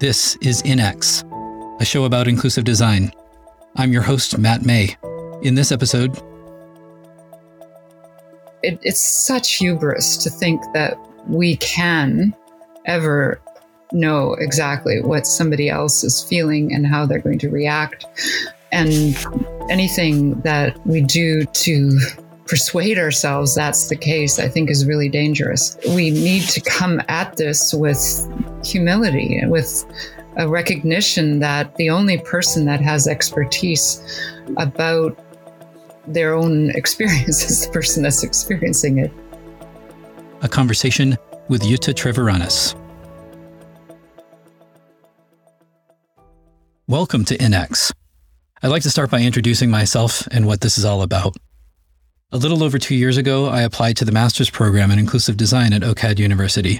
This is InX, a show about inclusive design. I'm your host, Matt May. In this episode, it, it's such hubris to think that we can ever know exactly what somebody else is feeling and how they're going to react. And anything that we do to persuade ourselves that's the case, I think is really dangerous. We need to come at this with humility, with a recognition that the only person that has expertise about their own experience is the person that's experiencing it. A conversation with Jutta Treviranus. Welcome to InX. I'd like to start by introducing myself and what this is all about. A little over two years ago, I applied to the master's program in inclusive design at OCAD University.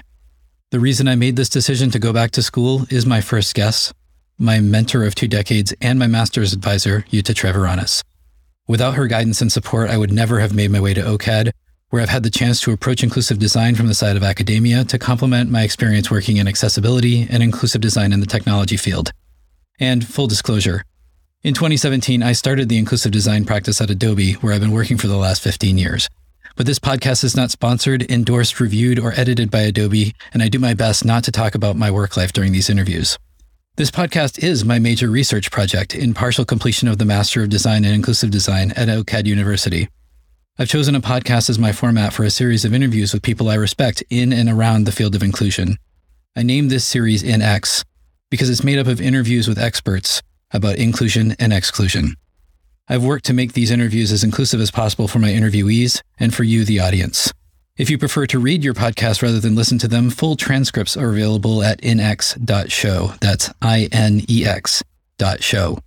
The reason I made this decision to go back to school is my first guest, my mentor of two decades, and my master's advisor, Jutta Treviranus. Without her guidance and support, I would never have made my way to OCAD, where I've had the chance to approach inclusive design from the side of academia to complement my experience working in accessibility and inclusive design in the technology field. And full disclosure, in 2017, I started the inclusive design practice at Adobe, where I've been working for the last 15 years. But this podcast is not sponsored, endorsed, reviewed, or edited by Adobe, and I do my best not to talk about my work life during these interviews. This podcast is my major research project in partial completion of the Master of Design and Inclusive Design at OCAD University. I've chosen a podcast as my format for a series of interviews with people I respect in and around the field of inclusion. I named this series InX because it's made up of interviews with experts about inclusion and exclusion. I've worked to make these interviews as inclusive as possible for my interviewees and for you, the audience. If you prefer to read your podcast rather than listen to them, full transcripts are available at inex.show. That's I N E X dot show.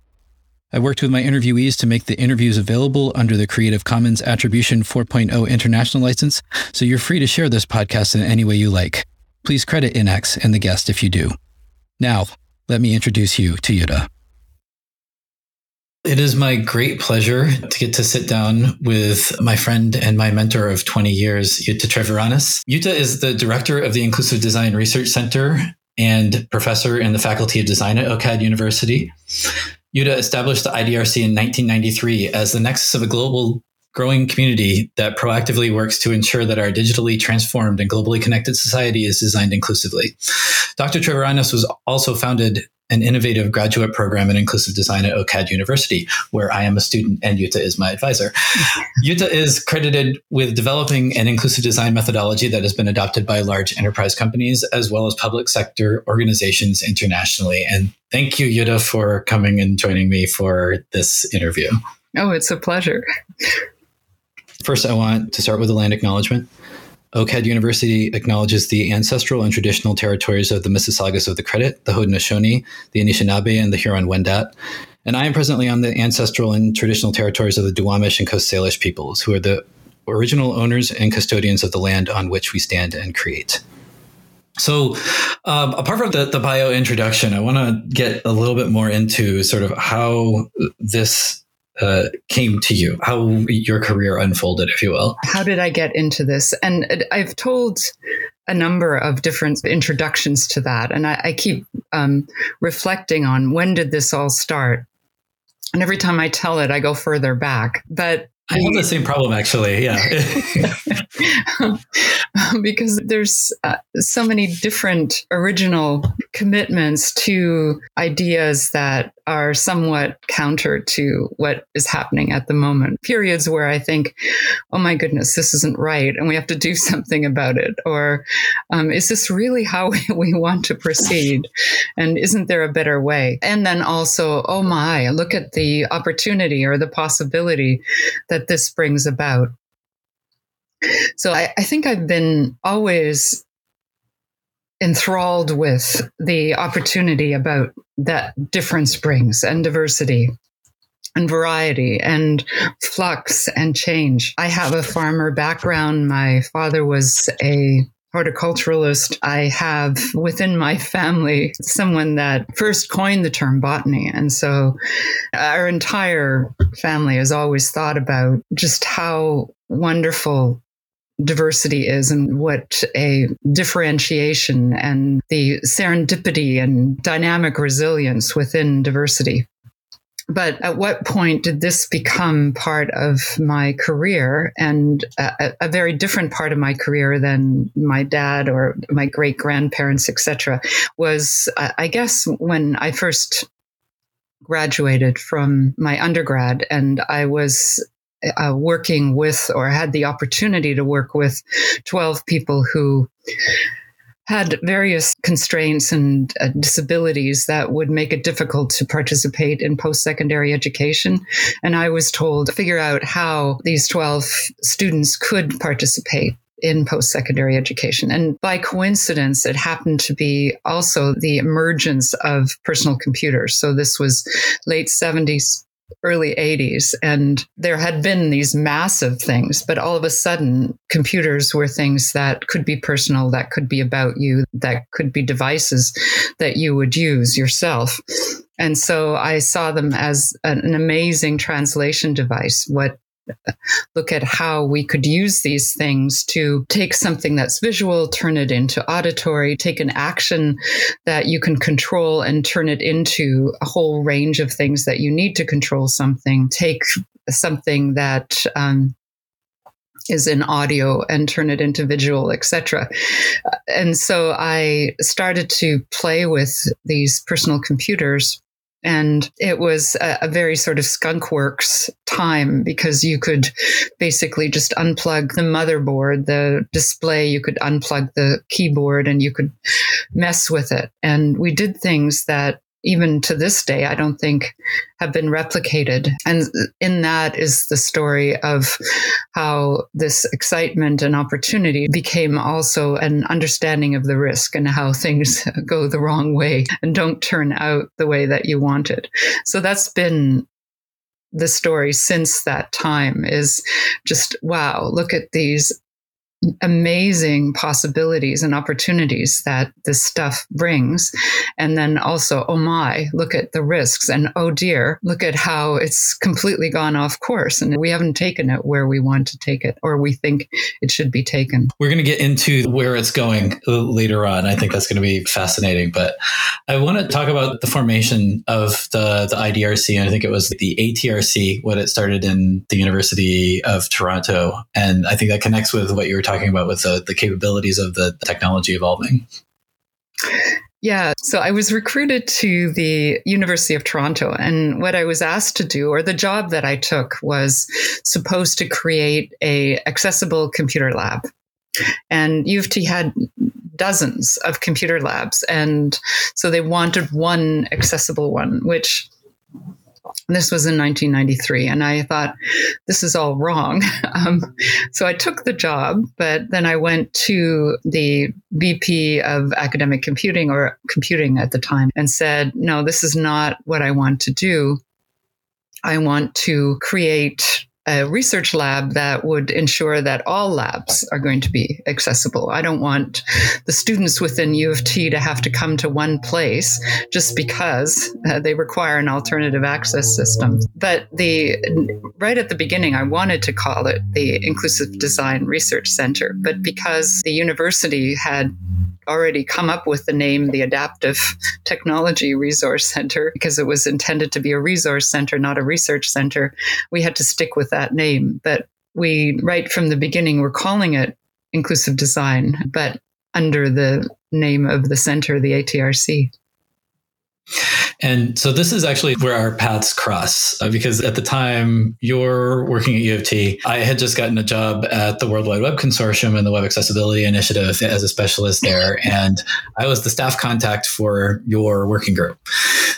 I worked with my interviewees to make the interviews available under the Creative Commons Attribution 4.0 International License, so you're free to share this podcast in any way you like. Please credit InX and the guest if you do. Now, let me introduce you to Jutta. It is my great pleasure to get to sit down with my friend and my mentor of 20 years, Jutta Treviranus. Jutta is the director of the Inclusive Design Research Center and professor in the Faculty of Design at OCAD University. Jutta established the IDRC in 1993 as the nexus of a global growing community that proactively works to ensure that our digitally transformed and globally connected society is designed inclusively. Dr. Treviranus was also founded an innovative graduate program in inclusive design at OCAD University, where I am a student and Jutta is my advisor. Jutta is credited with developing an inclusive design methodology that has been adopted by large enterprise companies as well as public sector organizations internationally. And thank you, Jutta, for coming and joining me for this interview. Oh, it's a pleasure. First, I want to start with a land acknowledgement. OCAD University acknowledges the ancestral and traditional territories of the Mississaugas of the Credit, the Haudenosaunee, the Anishinaabe, and the Huron-Wendat. And I am presently on the ancestral and traditional territories of the Duwamish and Coast Salish peoples, who are the original owners and custodians of the land on which we stand and create. So, um, apart from the, the bio introduction, I want to get a little bit more into sort of how this uh, came to you, how your career unfolded, if you will. How did I get into this? And I've told a number of different introductions to that, and I, I keep um, reflecting on when did this all start. And every time I tell it, I go further back. But I have the same problem, actually. Yeah. because there's uh, so many different original commitments to ideas that are somewhat counter to what is happening at the moment. Periods where I think, oh my goodness, this isn't right and we have to do something about it. Or um, is this really how we want to proceed? And isn't there a better way? And then also, oh my, look at the opportunity or the possibility that this brings about. So I, I think I've been always enthralled with the opportunity about that difference brings and diversity and variety and flux and change. I have a farmer background. My father was a horticulturalist. I have within my family someone that first coined the term botany. And so our entire family has always thought about just how wonderful diversity is and what a differentiation and the serendipity and dynamic resilience within diversity. But at what point did this become part of my career and a, a very different part of my career than my dad or my great grandparents, etc. was, uh, I guess, when I first graduated from my undergrad and I was uh, working with or had the opportunity to work with 12 people who had various constraints and uh, disabilities that would make it difficult to participate in post secondary education. And I was told to figure out how these 12 students could participate in post secondary education. And by coincidence, it happened to be also the emergence of personal computers. So this was late 70s, early 80s and there had been these massive things but all of a sudden computers were things that could be personal that could be about you that could be devices that you would use yourself. And so i saw them as an amazing translation device. What look at how we could use these things to take something that's visual, turn it into auditory, take an action that you can control and turn it into a whole range of things that you need to control something. Take something that um, is in audio and turn it into visual, etc. And so I started to play with these personal computers and it was a, a, very sort of skunkworks time because you could basically just unplug the motherboard, the display, you could unplug the keyboard and you could mess with it. And we did things that even to this day, I don't think have been replicated. And in that is the story of how this excitement and opportunity became also an understanding of the risk and how things go the wrong way and don't turn out the way that you wanted. So that's been the story since that time is just wow look at these amazing possibilities and opportunities that this stuff brings. And then also, oh my, look at the risks. And oh dear, look at how it's completely gone off course. And we haven't taken it where we want to take it or we think it should be taken. We're going to get into where it's going later on. I think that's going to be fascinating. But I want to talk about the formation of the, the IDRC. And I think it was the ATRC when it started in the University of Toronto. And I think that connects with what you were talking about with the, the capabilities of the technology evolving. Yeah, so I was recruited to the University of Toronto, and what I was asked to do, or the job that I took, was supposed to create a accessible computer lab. And U of T had dozens of computer labs, and so they wanted one accessible one, which this was in 1993, and I thought, this is all wrong. Um, so I took the job, but then I went to the VP of academic computing or computing at the time and said, no, this is not what I want to do. I want to create a research lab that would ensure that all labs are going to be accessible. I don't want the students within U of T to have to come to one place just because uh, they require an alternative access system. But the right at the beginning, I wanted to call it the Inclusive Design Research Center, but because the university had already come up with the name the Adaptive Technology Resource Center because it was intended to be a resource center, not a research center. We had to stick with that name. But we, right from the beginning, were calling it inclusive design, but under the name of the center, the ATRC. And so this is actually where our paths cross uh, because at the time you're working at U of T, I had just gotten a job at the World Wide Web Consortium and the Web Accessibility Initiative as a specialist there. And I was the staff contact for your working group.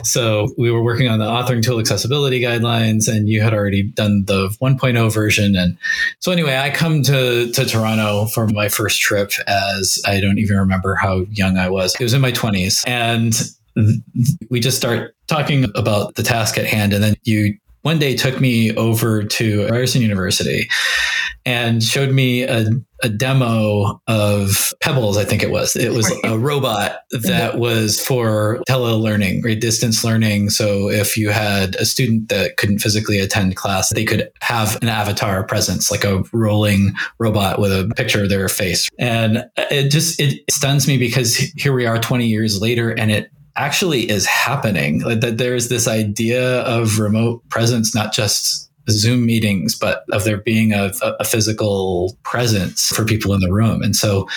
So we were working on the authoring tool accessibility guidelines and you had already done the 1.0 version. And so anyway, I come to, to Toronto for my first trip as I don't even remember how young I was. It was in my 20s. And we just start talking about the task at hand and then you one day took me over to Ryerson University and showed me a, a demo of Pebbles, I think it was. It was a robot mm-hmm. that was for telelearning, right? Distance learning. So if you had a student that couldn't physically attend class, they could have an avatar presence, like a rolling robot with a picture of their face. And it just, it stuns me because here we are 20 years later and it actually is happening. That there's this idea of remote presence, not just Zoom meetings, but of there being a, a physical presence for people in the room. And so,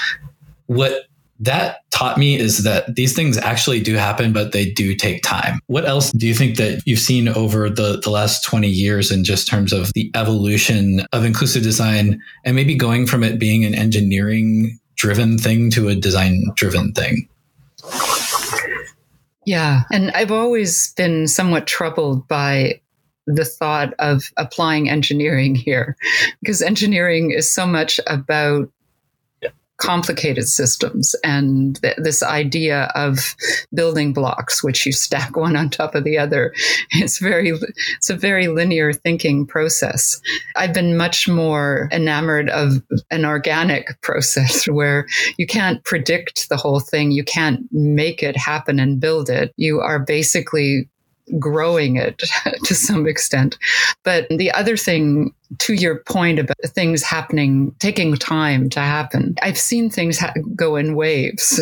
what that taught me is that these things actually do happen, but they do take time. What else do you think that you've seen over the, the last 20 years in just terms of the evolution of inclusive design and maybe going from it being an engineering driven thing to a design driven thing? Yeah. And I've always been somewhat troubled by the thought of applying engineering here because engineering is so much about complicated systems. And th- this idea of building blocks which you stack one on top of the other it's very it's a very linear thinking process. I've been much more enamored of an organic process where you can't predict the whole thing. You can't make it happen and build it. You are basically growing it to some extent. But the other thing, to your point about things happening, taking time to happen, I've seen things ha- go in waves.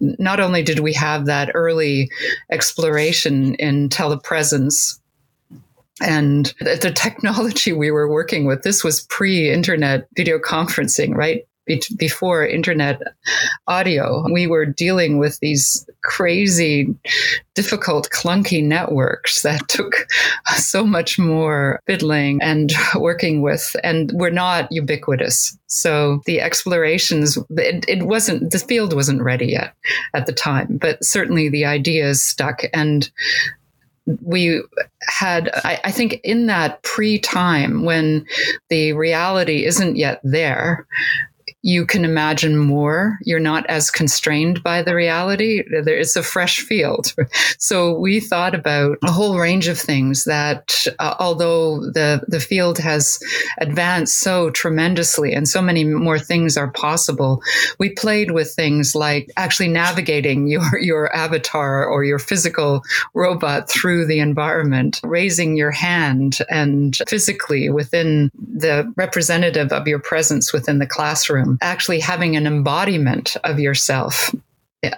Not only did we have that early exploration in telepresence and the technology we were working with, this was pre internet video conferencing, right? Before internet audio, we were dealing with these crazy, difficult, clunky networks that took so much more fiddling and working with, and were not ubiquitous. So the explorations, it, it wasn't, the field wasn't ready yet at the time, but certainly the ideas stuck. And we had, I, I, think, in that pre time when the reality isn't yet there, you can imagine more. You're not as constrained by the reality. It's a fresh field. So we thought about a whole range of things that, uh, although the, the field has advanced so tremendously and so many more things are possible, we played with things like actually navigating your, your avatar or your physical robot through the environment, raising your hand and physically within the representative of your presence within the classroom actually having an embodiment of yourself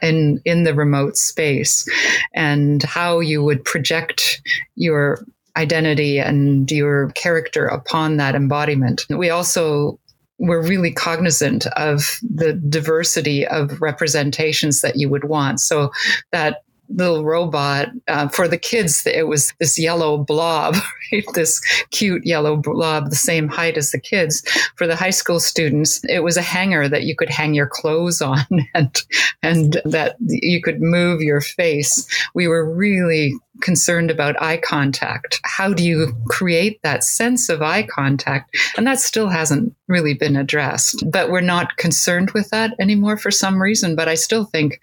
in in the remote space and how you would project your identity and your character upon that embodiment. We also were really cognizant of the diversity of representations that you would want. So that little robot uh, for the kids it was this yellow blob right? This cute yellow blob the same height as the kids. For the high school students it was a hanger that you could hang your clothes on and and that you could move your face. We were really concerned about eye contact. How do you create that sense of eye contact? And that still hasn't really been addressed. But we're not concerned with that anymore for some reason but i still think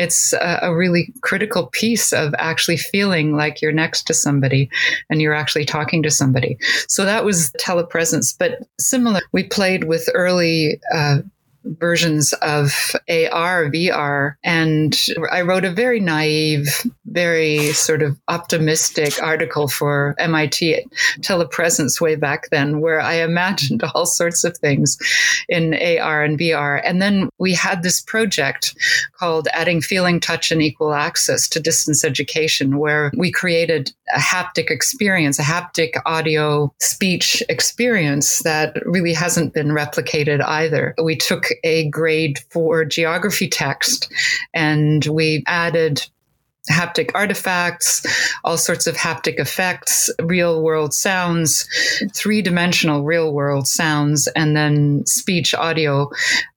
it's a, really critical piece of actually feeling like you're next to somebody and you're actually talking to somebody. So that was telepresence. But similar, we played with early uh, versions of AR, VR. And I wrote a very naive, very sort of optimistic article for MIT Telepresence way back then, where I imagined all sorts of things in AR and VR. And then we had this project called Adding Feeling, Touch, and Equal Access to Distance Education, where we created a haptic experience, a haptic audio speech experience that really hasn't been replicated either. We took a grade four geography text and we added haptic artifacts, all sorts of haptic effects, real world sounds, three dimensional real world sounds, and then speech audio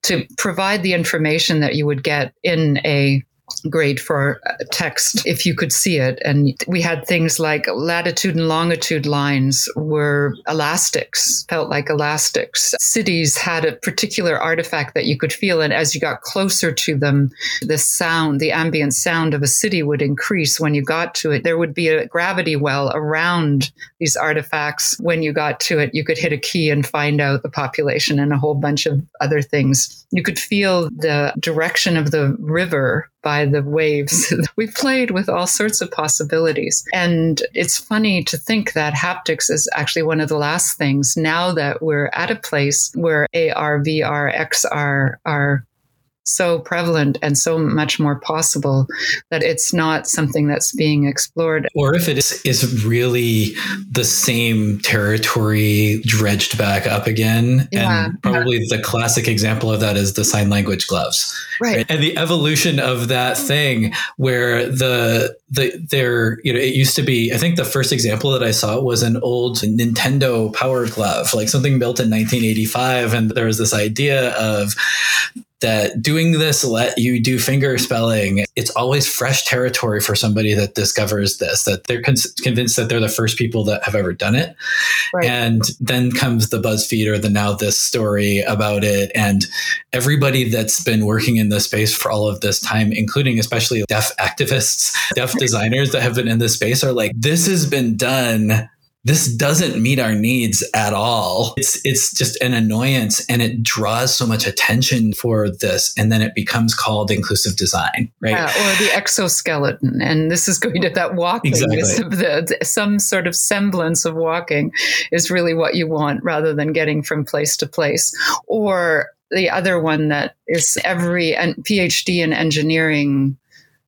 to provide the information that you would get in a great for text if you could see it. And we had things like latitude and longitude lines were elastics, felt like elastics. Cities had a particular artifact that you could feel. And as you got closer to them, the sound, the ambient sound of a city would increase when you got to it. There would be a gravity well around these artifacts. When you got to it, you could hit a key and find out the population and a whole bunch of other things. You could feel the direction of the river by the waves. we played with all sorts of possibilities. And it's funny to think that haptics is actually one of the last things now that we're at a place where AR, VR, XR are so prevalent and so much more possible that it's not something that's being explored. Or if it is, is really the same territory dredged back up again. Yeah. And probably yeah. the classic example of that is the sign language gloves. Right. right. And the evolution of that thing where the the there, you know, it used to be, I think the first example that I saw was an old Nintendo power glove, like something built in 1985. And there was this idea of that doing this let you do finger spelling. It's always fresh territory for somebody that discovers this, that they're con- convinced that they're the first people that have ever done it. Right. And then comes the BuzzFeed or the Now This story about it. And everybody that's been working in this space for all of this time, including especially deaf activists, deaf designers that have been in this space, are like, this has been done this doesn't meet our needs at all. It's it's just an annoyance and it draws so much attention for this and then it becomes called inclusive design, right? Yeah, or the exoskeleton and this is going to that walking exactly. the, some sort of semblance of walking is really what you want rather than getting from place to place. Or the other one that is every PhD in engineering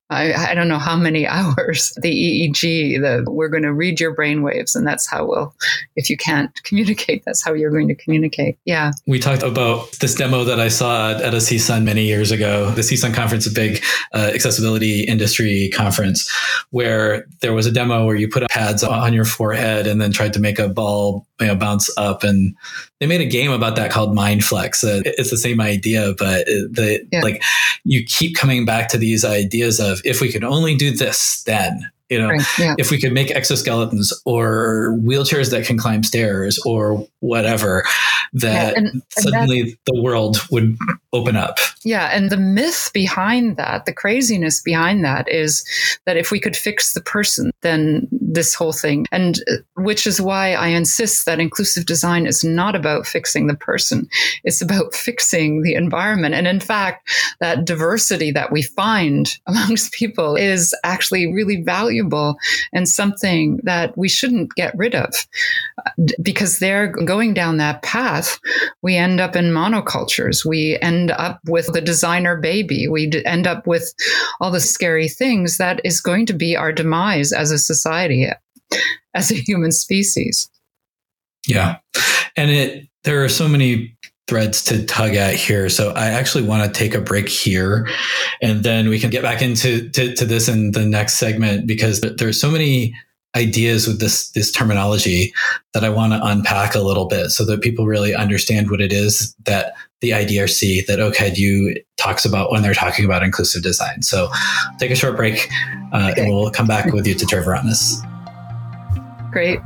I, I, don't know how many hours the EEG, the we're going to read your brain waves, and that's how we'll, if you can't communicate, that's how you're going to communicate. Yeah. We talked about this demo that I saw at a CSUN many years ago. The CSUN conference, a big uh, accessibility industry conference, where there was a demo where you put pads on your forehead and then tried to make a ball you know, bounce up, and they made a game about that called Mindflex. Uh, it's the same idea, but the yeah. like you keep coming back to these ideas of if we could only do this, then you know, right, yeah. if we could make exoskeletons or wheelchairs that can climb stairs or whatever, that yeah, and, and suddenly the world would open up. Yeah. And the myth behind that, the craziness behind that is that if we could fix the person, then this whole thing, and uh, which is why I insist that inclusive design is not about fixing the person, it's about fixing the environment. And in fact, that diversity that we find amongst people is actually really valuable valuable and something that we shouldn't get rid of because they're going down that path. We end up in monocultures. We end up with the designer baby. We end up with all the scary things that is going to be our demise as a society, as a human species. Yeah. And it, there are so many threads to tug at here. So I actually want to take a break here and then we can get back into to, to this in the next segment because there's so many ideas with this this terminology that I want to unpack a little bit so that people really understand what it is that the IDRC that OCADU talks about when they're talking about inclusive design. So take a short break uh, okay. and we'll come back with Jutta Treviranus. Great.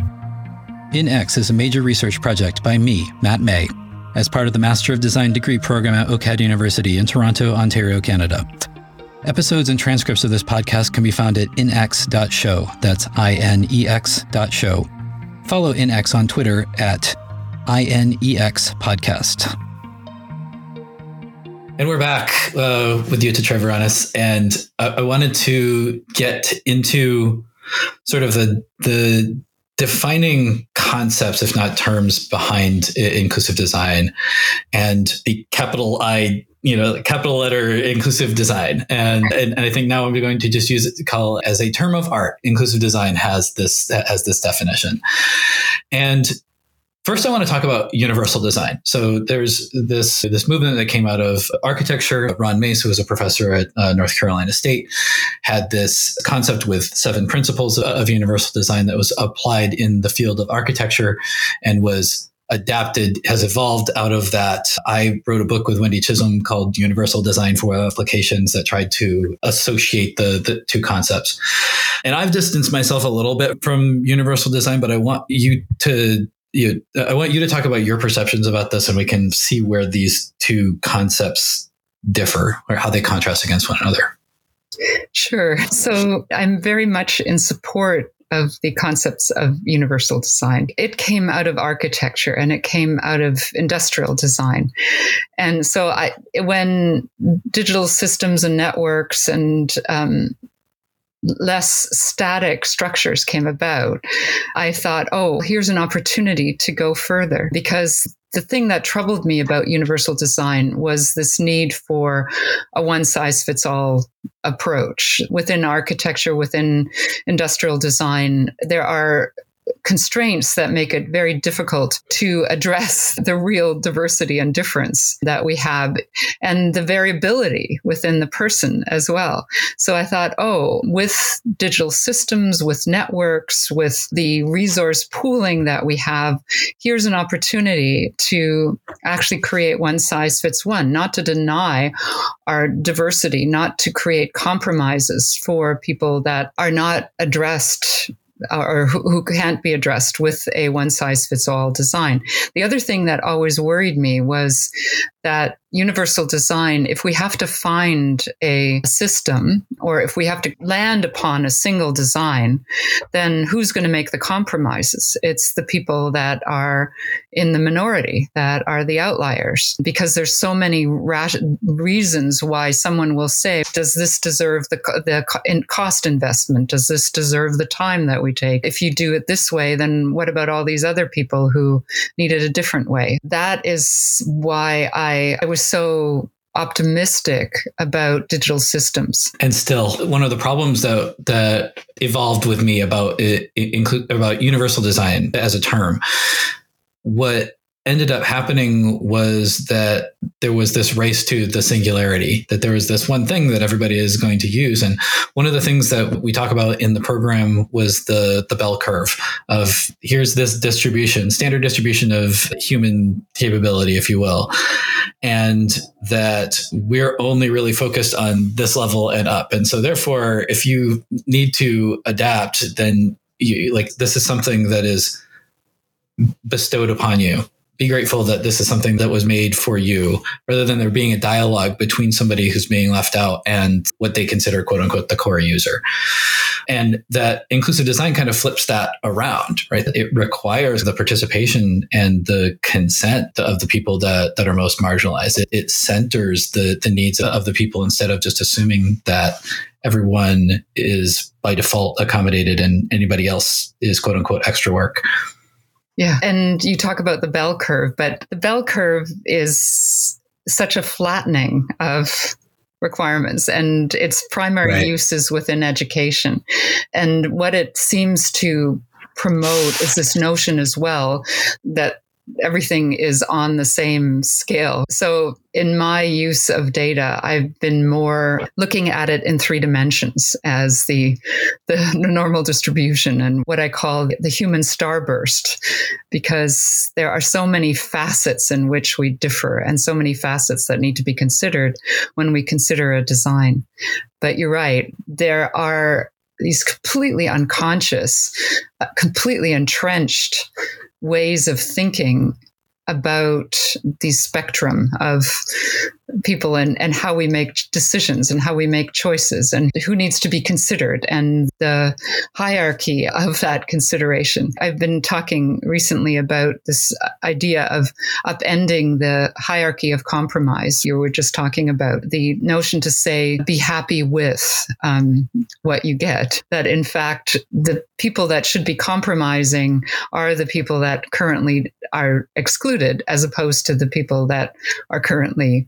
InX is a major research project by me, Matt May as part of the Master of Design degree program at OCAD University in Toronto, Ontario, Canada. Episodes and transcripts of this podcast can be found at inex.show. That's I N E X dot show. Follow InX on Twitter at INEX Podcast. And we're back uh, with Jutta Treviranus. And I, I wanted to get into sort of the the defining concepts, if not terms, behind inclusive design and the capital I, you know, capital letter inclusive design. And, and, and I think now I'm going to just use it to call as a term of art. Inclusive design has this, has this definition. And First, I want to talk about universal design. So there's this this movement that came out of architecture. Ron Mace, who was a professor at uh, North Carolina State, had this concept with seven principles of universal design that was applied in the field of architecture and was adapted has evolved out of that. I wrote a book with Wendy Chisholm called Universal Design for Applications that tried to associate the, the two concepts. And I've distanced myself a little bit from universal design, but I want you to you, I want you to talk about your perceptions about this and we can see where these two concepts differ or how they contrast against one another. Sure. So I'm very much in support of the concepts of universal design. It came out of architecture and it came out of industrial design. And so I, when digital systems and networks and um, less static structures came about, I thought, oh, here's an opportunity to go further because the thing that troubled me about universal design was this need for a one size fits all approach. Within architecture, within industrial design, there are constraints that make it very difficult to address the real diversity and difference that we have and the variability within the person as well. So I thought, oh, with digital systems, with networks, with the resource pooling that we have, here's an opportunity to actually create one size fits one, not to deny our diversity, not to create compromises for people that are not addressed or who, can't be addressed with a one size fits all design. The other thing that always worried me was that universal design, if we have to find a system or if we have to land upon a single design, then who's going to make the compromises? It's the people that are in the minority, that are the outliers, because there's so many ra- reasons why someone will say, does this deserve the, the cost investment? Does this deserve the time that we take? If you do it this way, then what about all these other people who need it a different way? That is why I, I was so optimistic about digital systems. And still, one of the problems that that evolved with me about it, include about universal design as a term, what ended up happening was that there was this race to the singularity, that there was this one thing that everybody is going to use. And one of the things that we talk about in the program was the, the bell curve of here's this distribution, standard distribution of human capability, if you will. And that we're only really focused on this level and up. And so therefore, if you need to adapt, then you like this is something that is bestowed upon you be grateful that this is something that was made for you rather than there being a dialogue between somebody who's being left out and what they consider quote unquote the core user. And that inclusive design kind of flips that around, right? It requires the participation and the consent of the people that, that are most marginalized. It, it centers the, the needs of the people instead of just assuming that everyone is by default accommodated and anybody else is quote unquote extra work. Yeah. And you talk about the bell curve, but the bell curve is such a flattening of requirements and its primary right. uses within education. And what it seems to promote is this notion as well that everything is on the same scale. So in my use of data, I've been more looking at it in three dimensions as the, the normal distribution and what I call the human starburst, because there are so many facets in which we differ and so many facets that need to be considered when we consider a design. But you're right. There are these completely unconscious, uh, completely entrenched ways of thinking about the spectrum of people and, and how we make decisions and how we make choices and who needs to be considered and the hierarchy of that consideration. I've been talking recently about this idea of upending the hierarchy of compromise you were just talking about, the notion to say, be happy with um, what you get, that in fact, the people that should be compromising are the people that currently are excluded as opposed to the people that are currently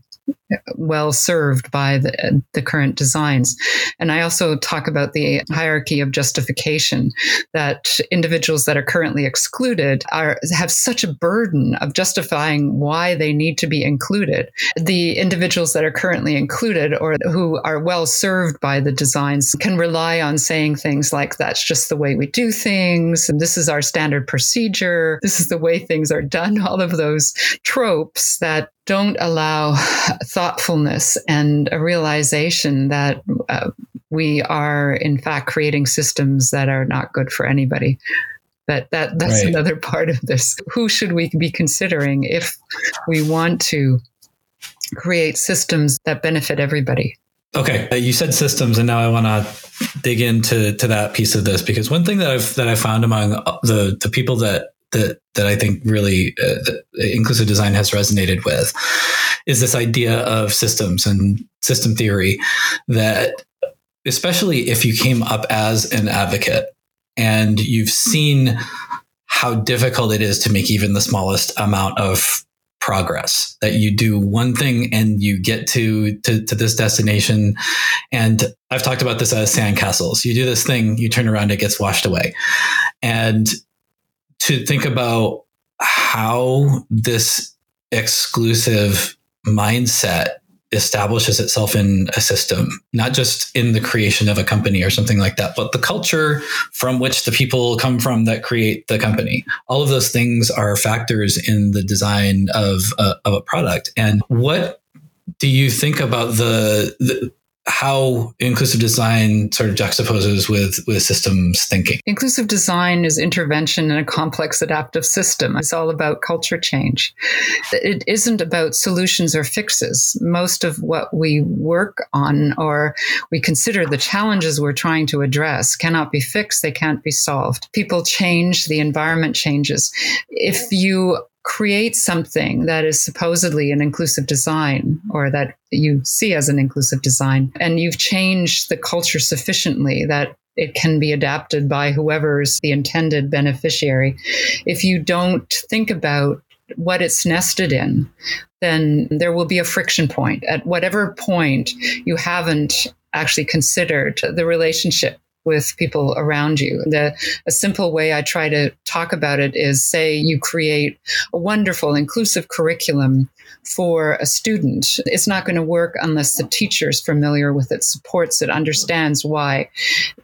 well served by the, the current designs. And I also talk about the hierarchy of justification that individuals that are currently excluded are have such a burden of justifying why they need to be included. The individuals that are currently included or who are well served by the designs can rely on saying things like that's just the way we do things and this is our standard procedure. This is the way things are done. All of those tropes that don't allow thoughtfulness and a realization that uh, we are in fact creating systems that are not good for anybody. That that that's right. another part of this. Who should we be considering if we want to create systems that benefit everybody? Okay uh, you said systems and now i want to dig into to that piece of this because one thing that i've that i found among the the people that that that I think really uh, inclusive design has resonated with is this idea of systems and system theory that especially if you came up as an advocate and you've seen how difficult it is to make even the smallest amount of progress that you do one thing and you get to, to, to this destination. And i've talked about this as sandcastles. You do this thing you turn around it gets washed away. And to think about how this exclusive mindset establishes itself in a system, not just in the creation of a company or something like that, but the culture from which the people come from that create the company. All of those things are factors in the design of a, of a product. And what do you think about the, the how inclusive design sort of juxtaposes with with systems thinking. Inclusive design is intervention in a complex adaptive system. It's all about culture change. It isn't about solutions or fixes. Most of what we work on or we consider the challenges we're trying to address cannot be fixed, they can't be solved. People change, the environment changes. If you create something that is supposedly an inclusive design or that you see as an inclusive design and you've changed the culture sufficiently that it can be adapted by whoever's the intended beneficiary. If you don't think about what it's nested in then there will be a friction point. At whatever point you haven't actually considered the relationship with people around you. The, a simple way I try to talk about it is say you create a wonderful inclusive curriculum for a student. It's not going to work unless the teacher is familiar with it, supports it, understands why.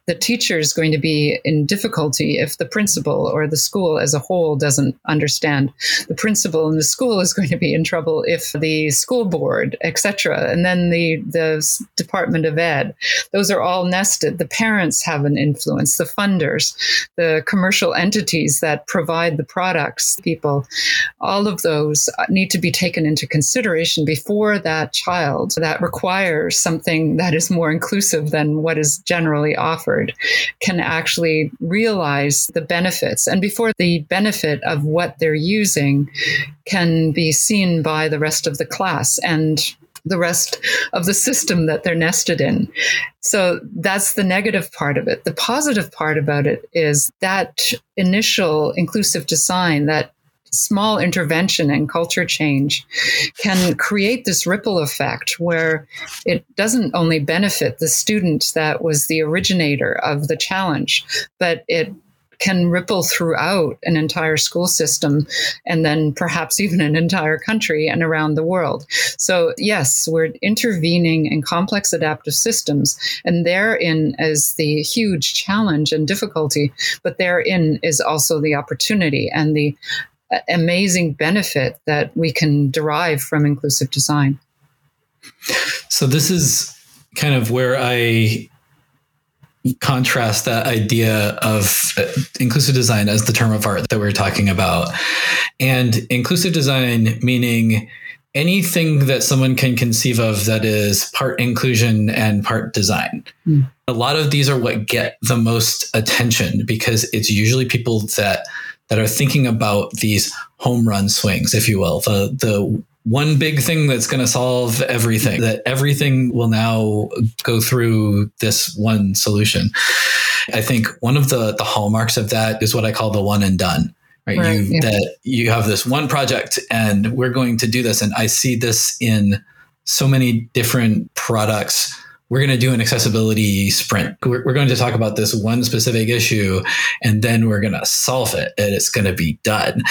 The teacher is going to be in difficulty if the principal or the school as a whole doesn't understand. The principal and the school is going to be in trouble if the school board, etc., and then the the Department of Ed. Those are all nested. The parents have an influence, the funders, the commercial entities that provide the products, people, all of those need to be taken into consideration before that child that requires something that is more inclusive than what is generally offered can actually realize the benefits and before the benefit of what they're using can be seen by the rest of the class and the rest of the system that they're nested in. So that's the negative part of it. The positive part about it is that initial inclusive design, that small intervention and culture change can create this ripple effect where it doesn't only benefit the student that was the originator of the challenge, but it can ripple throughout an entire school system and then perhaps even an entire country and around the world. So, yes, we're intervening in complex adaptive systems, and therein is the huge challenge and difficulty, but therein is also the opportunity and the amazing benefit that we can derive from inclusive design. So, this is kind of where I contrast that idea of uh, inclusive design as the term of art that we are talking about and inclusive design meaning anything that someone can conceive of that is part inclusion and part design mm. a lot of these are what get the most attention because it's usually people that that are thinking about these home run swings if you will the the one big thing that's going to solve everything, that everything will now go through this one solution. I think one of the, the hallmarks of that is what I call the one and done. Right. right you, yeah. That you have this one project and we're going to do this. And I see this in so many different products we're going to do an accessibility sprint. We're, we're, going to talk about this one specific issue and then we're going to solve it and it's going to be done.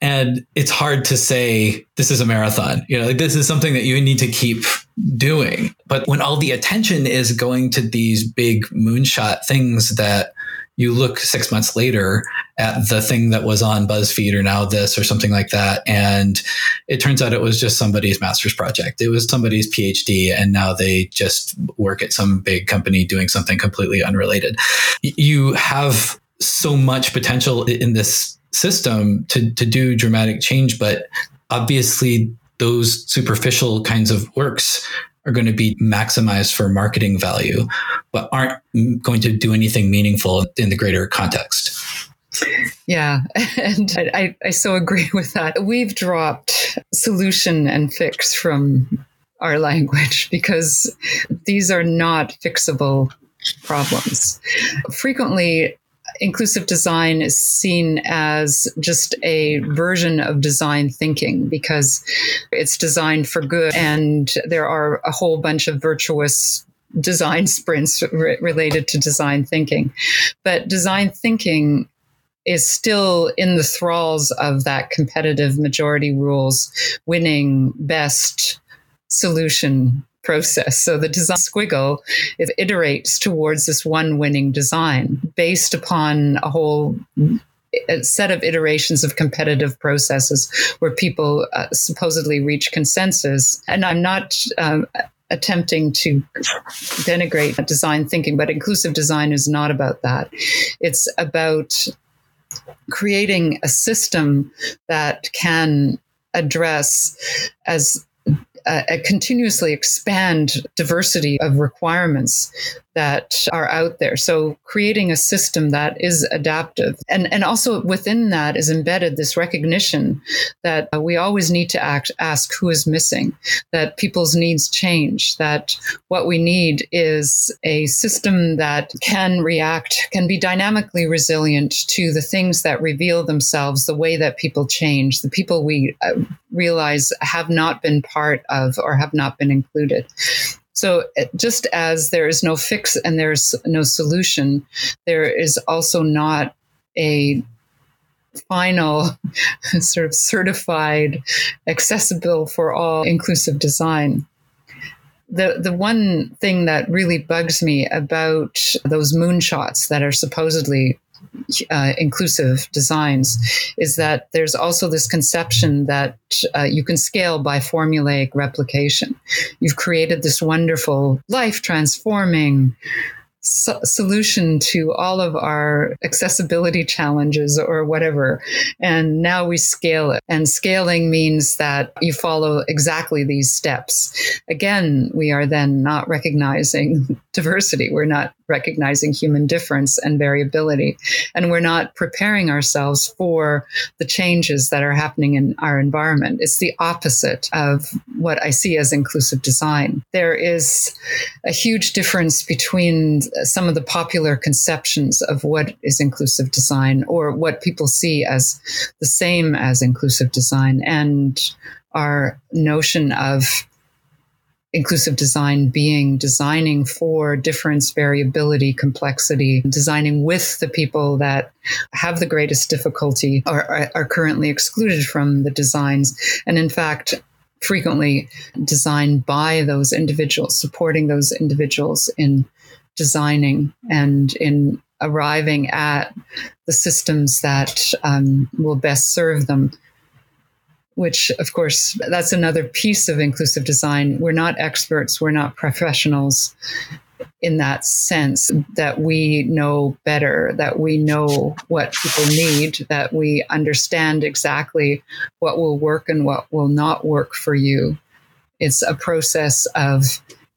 And it's hard to say this is a marathon. You know, like this is something that you need to keep doing. But when all the attention is going to these big moonshot things that you look six months later at the thing that was on BuzzFeed or now this or something like that. And it turns out it was just somebody's master's project. It was somebody's PhD. And now they just work at some big company doing something completely unrelated. You have so much potential in this system to, to do dramatic change, but obviously those superficial kinds of works are going to be maximized for marketing value, but aren't going to do anything meaningful in the greater context. Yeah, and I, I so agree with that. We've dropped solution and fix from our language because these are not fixable problems. Frequently, inclusive design is seen as just a version of design thinking because it's designed for good and there are a whole bunch of virtuous design sprints re- related to design thinking. But design thinking is still in the thralls of that competitive majority rules winning best solution process. So the design squiggle it iterates towards this one winning design based upon a whole a set of iterations of competitive processes where people uh, supposedly reach consensus. And I'm not um, attempting to denigrate design thinking, but inclusive design is not about that. It's about creating a system that can address as uh, continuously expand diversity of requirements that are out there. So creating a system that is adaptive. And, and also within that is embedded this recognition that uh, we always need to act, ask who is missing, that people's needs change, that what we need is a system that can react, can be dynamically resilient to the things that reveal themselves, the way that people change, the people we uh, realize have not been part of or have not been included. So, uh, just as there is no fix and there's no solution, there is also not a final sort of certified, accessible for all inclusive design. The, the one thing that really bugs me about those moonshots that are supposedly uh, inclusive designs is that there's also this conception that uh, you can scale by formulaic replication. You've created this wonderful life transforming so- solution to all of our accessibility challenges or whatever. And now we scale it. And scaling means that you follow exactly these steps. Again, we are then not recognizing diversity. We're not recognizing human difference and variability. And we're not preparing ourselves for the changes that are happening in our environment. It's the opposite of what I see as inclusive design. There is a huge difference between some of the popular conceptions of what is inclusive design or what people see as the same as inclusive design and our notion of inclusive design being designing for difference, variability, complexity, designing with the people that have the greatest difficulty or are, currently excluded from the designs. And in fact, frequently designed by those individuals, supporting those individuals in designing and in arriving at the systems that um, will best serve them which of course that's another piece of inclusive design. We're not experts. We're not professionals in that sense that we know better that we know what people need that we understand exactly what will work and what will not work for you. It's a process of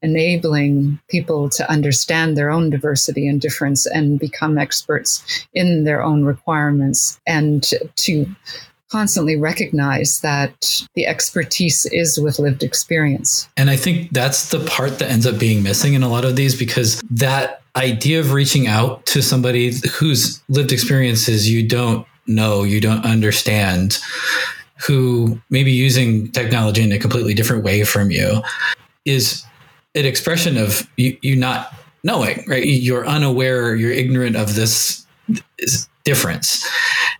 enabling people to understand their own diversity and difference and become experts in their own requirements and to constantly recognize that the expertise is with lived experience. And I think that's the part that ends up being missing in a lot of these because that idea of reaching out to somebody whose lived experiences you don't know, you don't understand, who may be using technology in a completely different way from you is an expression of you, you not knowing, right? You're unaware, you're ignorant of this difference.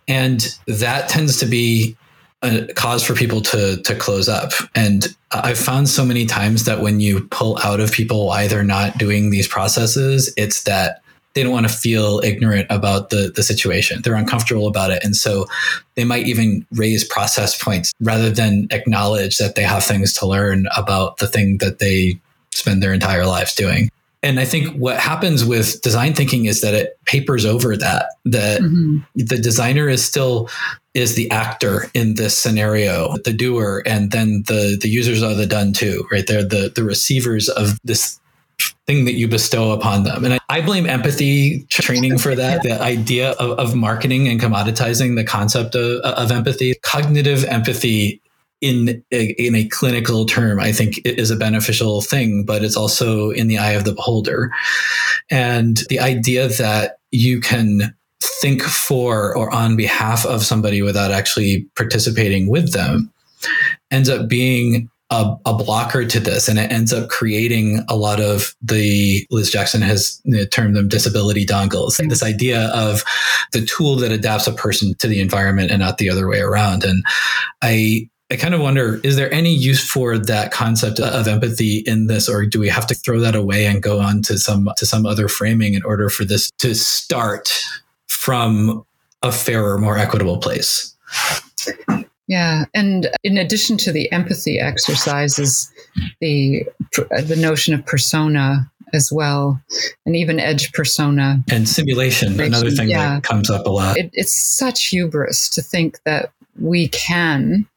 And that tends to be a cause for people to to close up. And I've found so many times that when you pull out of people why they're not doing these processes, it's that they don't want to feel ignorant about the the situation. They're uncomfortable about it, and so they might even raise process points rather than acknowledge that they have things to learn about the thing that they spend their entire lives doing. And I think what happens with design thinking is that it papers over that that mm-hmm. the designer is still is the actor in this scenario, the doer, and then the the users are the done too, right? They're the the receivers of this thing that you bestow upon them. And I, I blame empathy training for that. The idea of, of marketing and commoditizing the concept of, of empathy, cognitive empathy in a, in a clinical term, I think is a beneficial thing, but it's also in the eye of the beholder. And the idea that you can think for or on behalf of somebody without actually participating with them ends up being a, a, blocker to this and it ends up creating a lot of the liz jackson has termed them disability dongles mm-hmm. this idea of the tool that adapts a person to the environment and not the other way around and i I kind of wonder is there any use for that concept of empathy in this or do we have to throw that away and go on to some to some other framing in order for this to start from a fairer more equitable place yeah, and in addition to the empathy exercises, the the notion of persona as well, and even edge persona and simulation, another thing yeah. that comes up a lot. It, it's such hubris to think that we can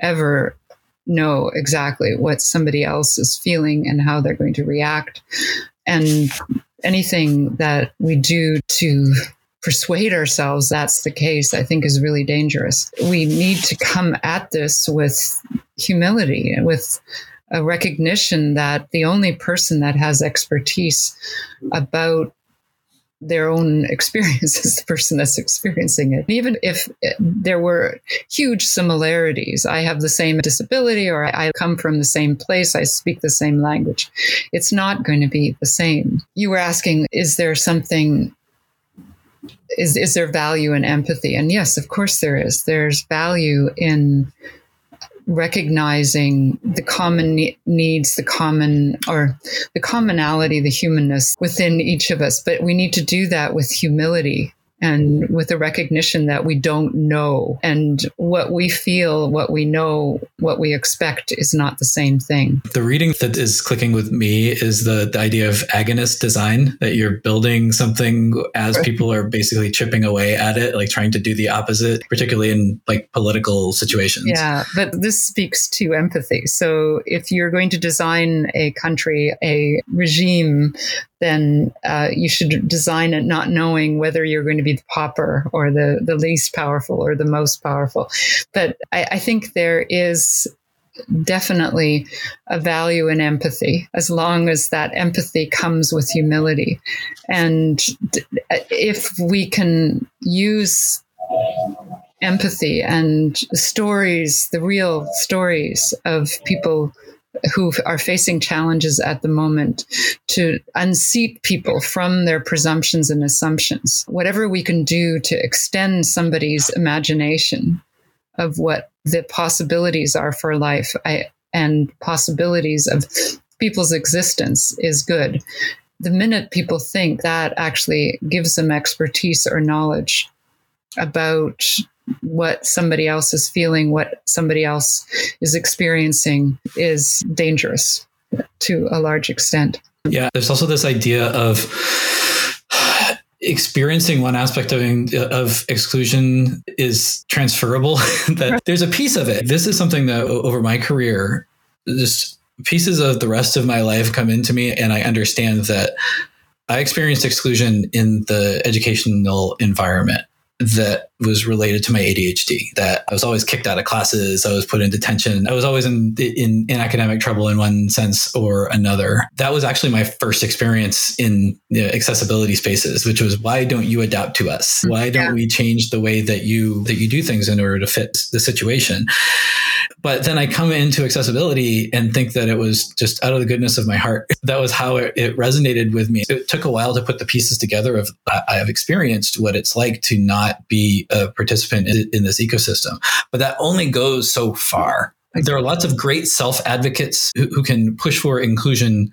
ever know exactly what somebody else is feeling and how they're going to react, and anything that we do to persuade ourselves that's the case, I think is really dangerous. We need to come at this with humility with a recognition that the only person that has expertise about their own experience is the person that's experiencing it. Even if there were huge similarities, I have the same disability or I come from the same place, I speak the same language, it's not going to be the same. You were asking, is there something is is there value in empathy? And yes, of course there is. There's value in recognizing the common ne- needs, the common or the commonality, the humanness within each of us. But we need to do that with humility and with the recognition that we don't know and what we feel, what we know, what we expect is not the same thing. The reading that is clicking with me is the, the idea of agonist design that you're building something as people are basically chipping away at it, like trying to do the opposite, particularly in like political situations. Yeah, but this speaks to empathy. So if you're going to design a country, a regime then uh, you should design it not knowing whether you're going to be the pauper or the, the least powerful or the most powerful. But I, I think there is definitely a value in empathy as long as that empathy comes with humility. And if we can use empathy and stories, the real stories of people who are facing challenges at the moment to unseat people from their presumptions and assumptions. Whatever we can do to extend somebody's imagination of what the possibilities are for life I, and possibilities of people's existence is good. The minute people think that actually gives them expertise or knowledge about what somebody else is feeling, what somebody else is experiencing is dangerous to a large extent. Yeah, there's also this idea of experiencing one aspect of, of exclusion is transferable that there's a piece of it. This is something that over my career just pieces of the rest of my life come into me and i understand that i experienced exclusion in the educational environment that was related to my ADHD. That I was always kicked out of classes. I was put in detention. I was always in, in in, academic trouble in one sense or another. That was actually my first experience in you know, accessibility spaces, which was why don't you adapt to us? Why don't yeah. we change the way that you that you do things in order to fit the situation? But then I come into accessibility and think that it was just out of the goodness of my heart. That was how it, it resonated with me. It took a while to put the pieces together of I have experienced what it's like to not be a participant in, in this ecosystem. But that only goes so far. There are lots of great self advocates who, who can push for inclusion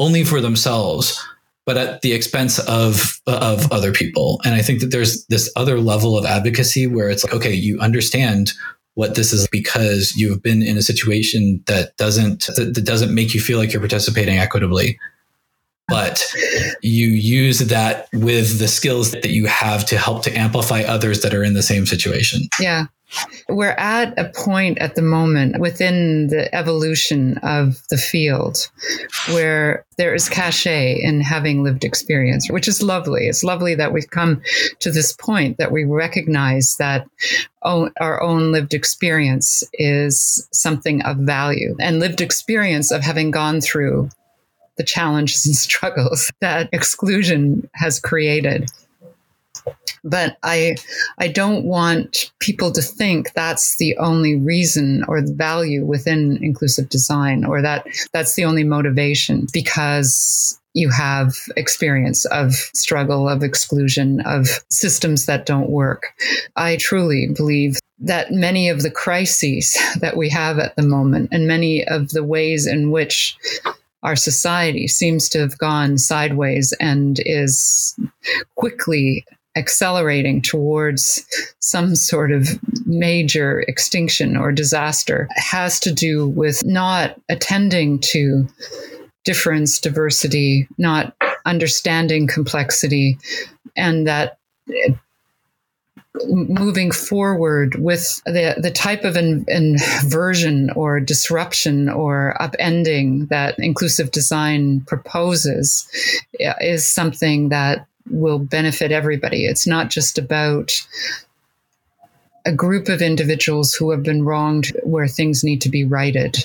only for themselves but at the expense of of other people. And I think that there's this other level of advocacy where it's like, okay, you understand what this is because you've been in a situation that doesn't that, doesn't make you feel like you're participating equitably but you use that with the skills that you have to help to amplify others that are in the same situation. Yeah. We're at a point at the moment within the evolution of the field where there is cachet in having lived experience, which is lovely. It's lovely that we've come to this point that we recognize that our own lived experience is something of value and lived experience of having gone through the challenges and struggles that exclusion has created. But I, I don't want people to think that's the only reason or value within inclusive design, or that that's the only motivation because you have experience of struggle, of exclusion, of systems that don't work. I truly believe that many of the crises that we have at the moment and many of the ways in which our society seems to have gone sideways and is quickly accelerating towards some sort of major extinction or disaster has to do with not attending to difference, diversity, not understanding complexity, and that moving forward with the, the type of in, inversion or disruption or upending that inclusive design proposes is something that will benefit everybody. It's not just about a group of individuals who have been wronged where things need to be righted.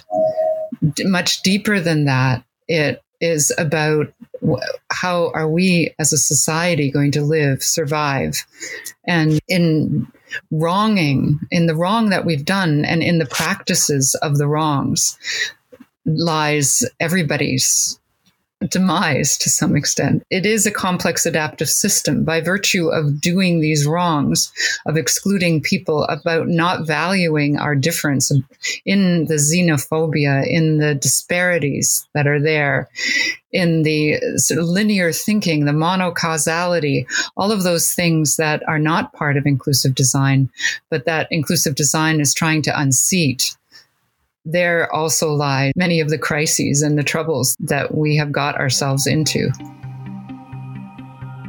Much deeper than that, it is about how are we as a society going to live, survive? And in wronging, in the wrong that we've done and in the practices of the wrongs lies everybody's demise to some extent. It is a complex adaptive system by virtue of doing these wrongs, of excluding people, about not valuing our difference in the xenophobia, in the disparities that are there, in the sort of linear thinking, the monocausality, all of those things that are not part of inclusive design, but that inclusive design is trying to unseat there also lie many of the crises and the troubles that we have got ourselves into.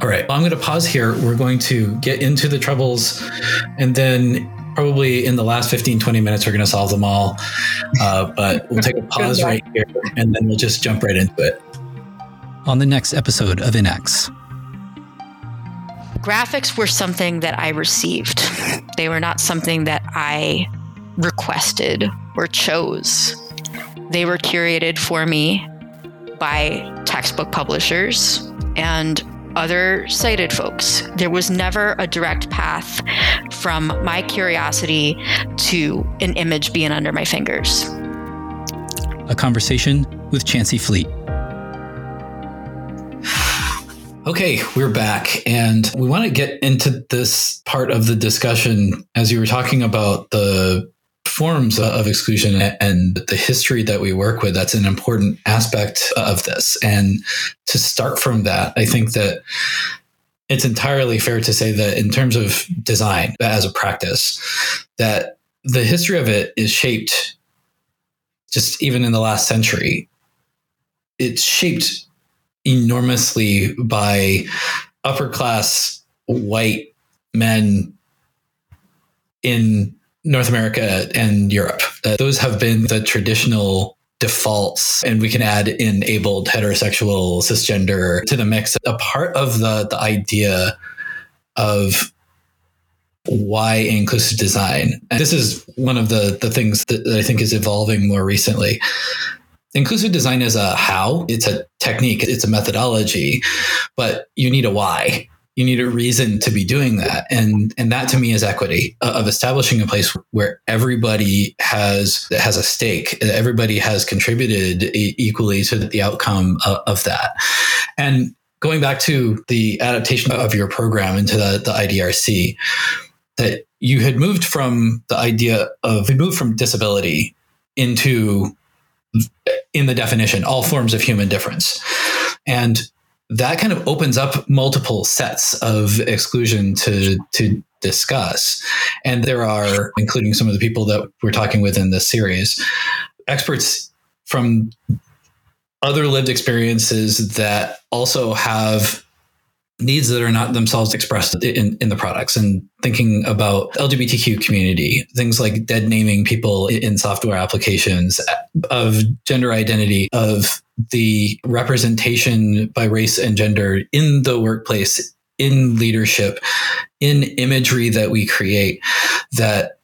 All right, well, I'm going to pause here. We're going to get into the troubles and then probably in the last 15, 20 minutes, we're going to solve them all. Uh, but we'll take a pause right here and then we'll just jump right into it. On the next episode of InX. Graphics were something that I received. They were not something that I requested or chose. They were curated for me by textbook publishers and other sighted folks. There was never a direct path from my curiosity to an image being under my fingers. A conversation with Chancey Fleet. Okay, we're back, and we want to get into this part of the discussion as you were talking about the forms of exclusion and the history that we work with, that's an important aspect of this. And to start from that, I think that it's entirely fair to say that in terms of design as a practice, that the history of it is shaped just even in the last century. It's shaped enormously by upper class white men in North America and Europe. Uh, those have been the traditional defaults and we can add enabled heterosexual cisgender to the mix. A part of the the idea of why inclusive design and this is one of the the things that, that i think is evolving more recently. Inclusive design is a how it's a technique it's a methodology but you need a why you need a reason to be doing that. And and that to me is equity uh, of establishing a place where everybody has has a stake. Everybody has contributed equally to the outcome of, that. And going back to the adaptation of your program into the, the idrc that you had moved from the idea of you moved from disability into in the definition all forms of human difference. And that kind of opens up multiple sets of exclusion to to discuss. And there are including some of the people that we're talking with in this series experts from other lived experiences that also have needs that are not themselves expressed in, in the products. And thinking about LGBTQ community, things like dead naming people in software applications of gender identity, of the representation by race and gender in the workplace, in leadership, in imagery that we create, that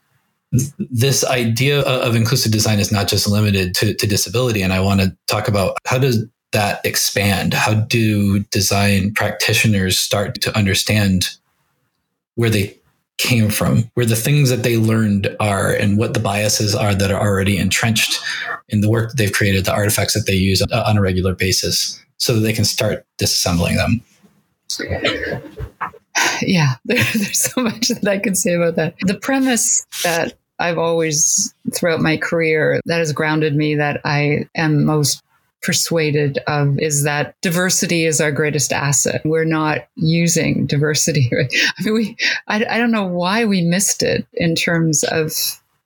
this idea of inclusive design is not just limited to, to disability. And I want to talk about how does that expand? How do design practitioners start to understand where they came from, where the things that they learned are, and what the biases are that are already entrenched in the work that they've created, the artifacts that they use uh, on a regular basis, so that they can start disassembling them. Yeah, there, there's so much that I can say about that. The premise that I've always, throughout my career, that has grounded me that I am most persuaded of is that diversity is our greatest asset. We're not using diversity. I mean, we, I, I don't know why we missed it in terms of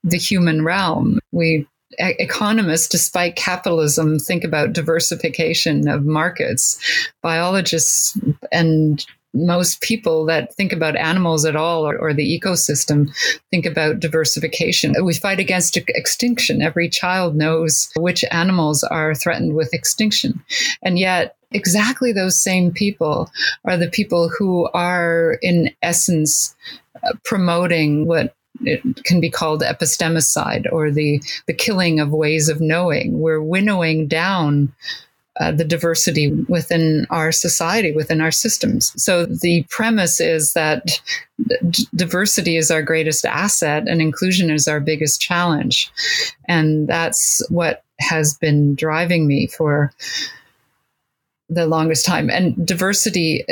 the human realm. We economists, despite capitalism, think about diversification of markets. Biologists and most people that think about animals at all or, or, the ecosystem think about diversification. We fight against extinction. Every child knows which animals are threatened with extinction. And yet, exactly those same people are the people who are, in essence, uh, promoting what it can be called epistemicide or the, the killing of ways of knowing. We're winnowing down uh, the diversity within our society, within our systems. So the premise is that d- diversity is our greatest asset and inclusion is our biggest challenge. And that's what has been driving me for the longest time. And diversity,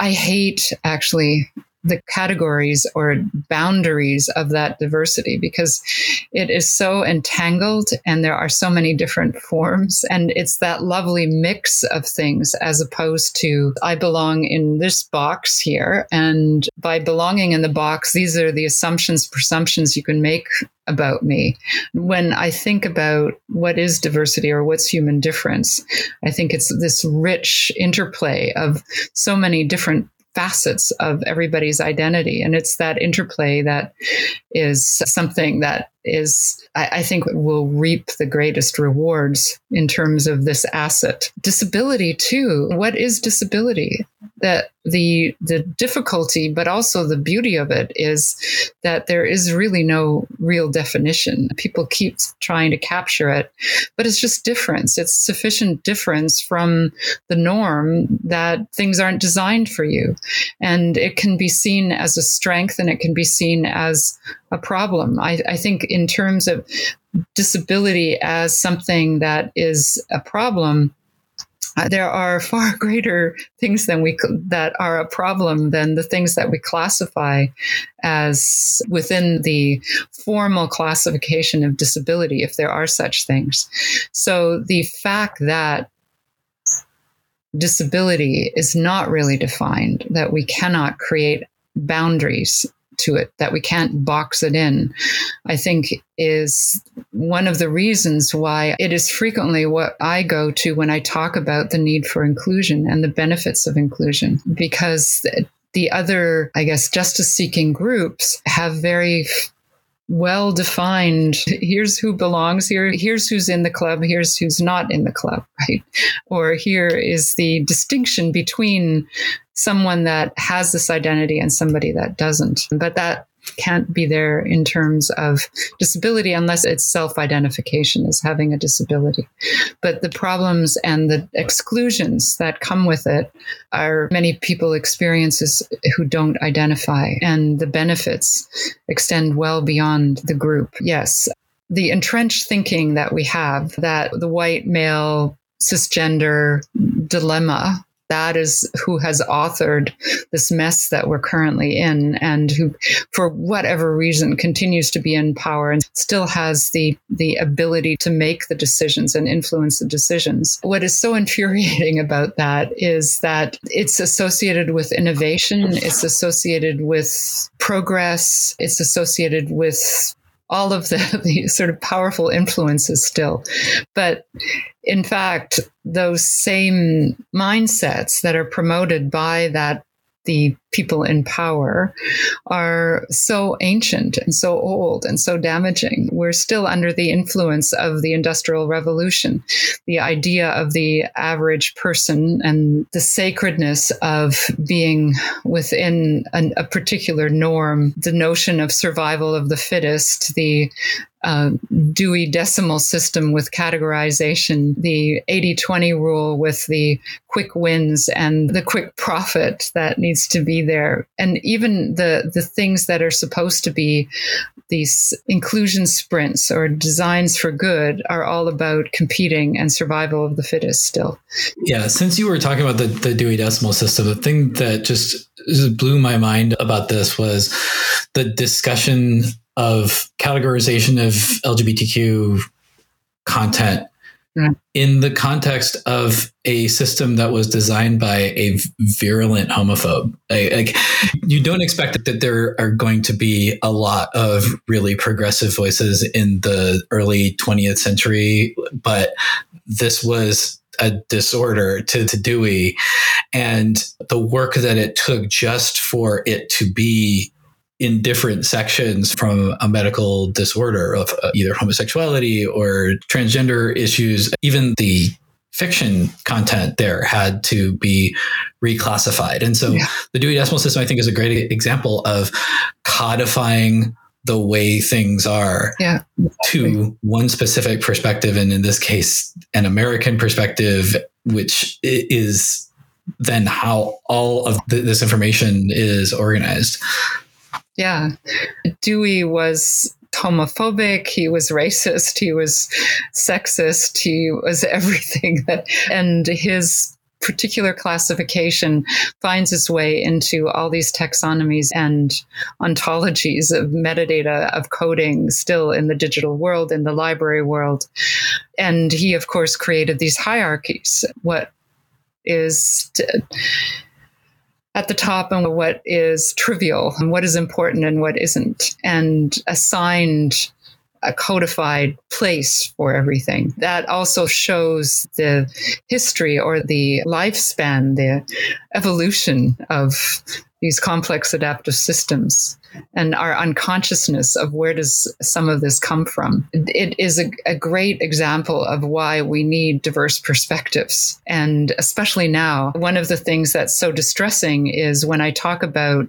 I hate actually the categories or boundaries of that diversity because it is so entangled and there are so many different forms. And it's that lovely mix of things as opposed to I belong in this box here. And by belonging in the box, these are the assumptions, presumptions you can make about me. When I think about what is diversity or what's human difference, I think it's this rich interplay of so many different facets of everybody's identity. And it's that interplay that is something that is, I, I, think, will reap the greatest rewards in terms of this asset. Disability, too. What is disability? That the the difficulty, but also the beauty of it is that there is really no real definition. People keep trying to capture it, but it's just difference. It's sufficient difference from the norm that things aren't designed for you, and it can be seen as a strength, and it can be seen as a problem. I, I think in terms of disability as something that is a problem, uh, there are far greater things than we that are a problem than the things that we classify as within the formal classification of disability, if there are such things. So the fact that disability is not really defined, that we cannot create boundaries to it, that we can't box it in, I think is one of the reasons why it is frequently what I go to when I talk about the need for inclusion and the benefits of inclusion, because the other, I guess, justice seeking groups have very well defined here's who belongs here here's who's in the club here's who's not in the club right? Or here is the distinction between someone that has this identity and somebody that doesn't. But that can't be there in terms of disability unless it's self identification as having a disability. But the problems and the exclusions that come with it are many people experiences who don't identify, and the benefits extend well beyond the group. Yes. The entrenched thinking that we have that the white male cisgender dilemma that is who has authored this mess that we're currently in and who for whatever reason continues to be in power and still has the the ability to make the decisions and influence the decisions. What is so infuriating about that is that it's associated with innovation it's associated with progress it's associated with all of the, the sort of powerful influences still. But in fact, those same mindsets that are promoted by that the people in power are so ancient and so old and so damaging. We're still under the influence of the Industrial Revolution. The idea of the average person and the sacredness of being within an, a particular norm, the notion of survival of the fittest, the uh, Dewey Decimal System with categorization, the 80 20 rule with the quick wins and the quick profit that needs to be there. And even the, the things that are supposed to be these inclusion sprints or designs for good are all about competing and survival of the fittest still. Yeah, since you were talking about the, the Dewey Decimal System, the thing that just blew my mind about this was the discussion of categorization of LGBTQ content Hmm. in the context of a system that was designed by a virulent homophobe. Like, you don't expect that there are going to be a lot of really progressive voices in the early 20th century, but this was a disorder to, to Dewey. And the work that it took just for it to be in different sections from a medical disorder of uh, either homosexuality or transgender issues. Even the fiction content there had to be reclassified. And so yeah. the Dewey Decimal System, I think, is a great example of codifying the way things are yeah, to one specific perspective. And in this case, an American perspective, which is then how all of this information is organized. Yeah. Dewey was homophobic, he was racist, he was sexist, he was everything that, and his particular classification finds its way into all these taxonomies and ontologies of metadata of coding still in the digital world in the library world. And he of course created these hierarchies. What is at the top and what is trivial and what is important and what isn't, and assigned a codified place for everything. That also shows the history or the lifespan, the evolution of these complex adaptive systems and our unconsciousness of where does some of this come from. It is a, a, great example of why we need diverse perspectives. And especially now, one of the things that's so distressing is when I talk about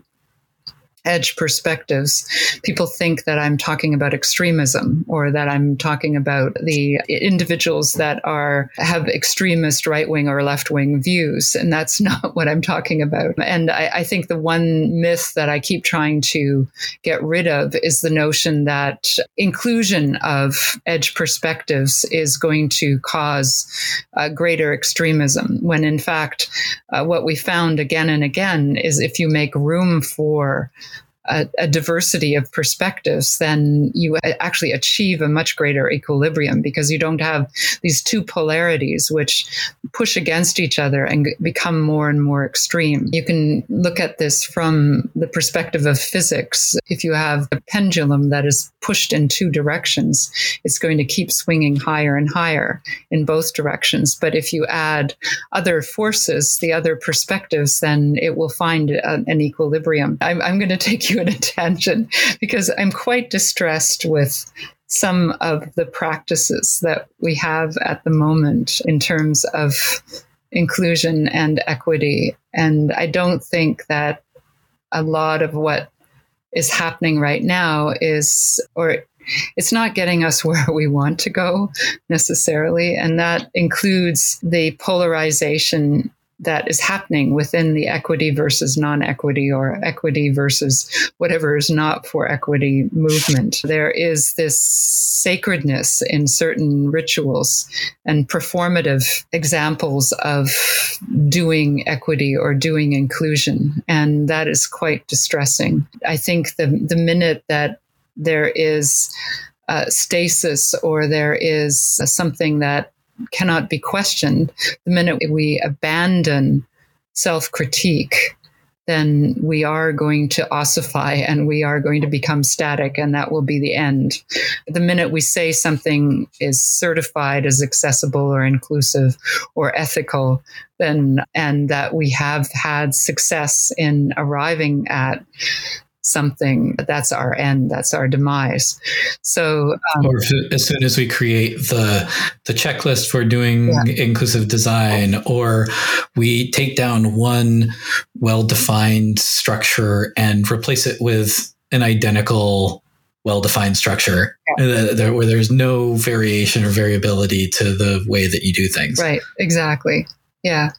edge perspectives, people think that I'm talking about extremism or that I'm talking about the individuals that are have extremist right wing or left wing views, and that's not what I'm talking about. And I, I think the one myth that I keep trying to get rid of is the notion that inclusion of edge perspectives is going to cause uh, greater extremism, when in fact, uh, what we found again and again is if you make room for a, a, diversity of perspectives, then you actually achieve a much greater equilibrium because you don't have these two polarities which push against each other and become more and more extreme. You can look at this from the perspective of physics. If you have a pendulum that is pushed in two directions, it's going to keep swinging higher and higher in both directions. But if you add other forces, the other perspectives, then it will find a, an equilibrium. I'm, I'm going to take you you attention because I'm quite distressed with some of the practices that we have at the moment in terms of inclusion and equity. And I don't think that a lot of what is happening right now is, or it's not getting us where we want to go necessarily. And that includes the polarization that is happening within the equity versus non equity or equity versus whatever is not for equity movement. There is this sacredness in certain rituals and performative examples of doing equity or doing inclusion. And that is quite distressing. I think the, the minute that there is uh, stasis or there is something that cannot be questioned, the minute we abandon self critique, then we are going to ossify and we are going to become static, and that will be the end. The minute we say something is certified as accessible or inclusive or ethical, then and that we have had success in arriving at something that's our end that's our demise so um, or as soon as we create the the checklist for doing yeah. inclusive design or we take down one well-defined structure and replace it with an identical well-defined structure yeah. where there's no variation or variability to the way that you do things right exactly yeah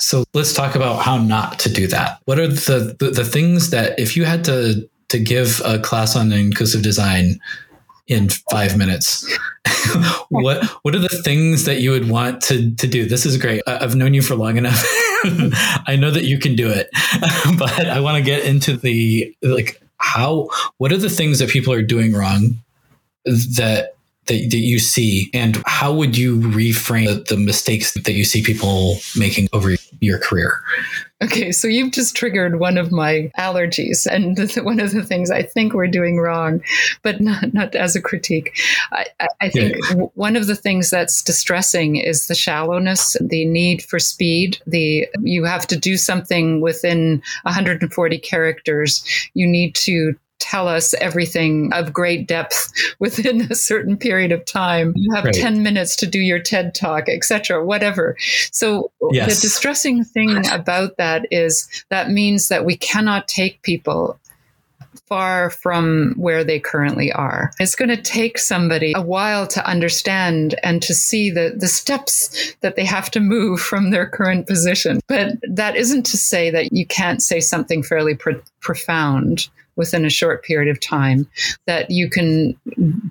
so let's talk about how not to do that. What are the, the, the things that if you had to to give a class on inclusive design in five minutes, what what are the things that you would want to to do? This is great. I've known you for long enough. I know that you can do it, but I want to get into the like how what are the things that people are doing wrong that that, that you see and how would you reframe the, the mistakes that you see people making over your career Okay, so you've just triggered one of my allergies, and one of the things I think we're doing wrong, but not, not as a critique. I, I think yeah. one of the things that's distressing is the shallowness, the need for speed. The you have to do something within 140 characters. You need to tell us everything of great depth within a certain period of time. You have right. 10 minutes to do your TED talk, etc., whatever. So yes. the distressing thing about that is that means that we cannot take people far from where they currently are. It's going to take somebody a while to understand and to see the, the steps that they have to move from their current position. But that isn't to say that you can't say something fairly pro- profound within a short period of time, that you can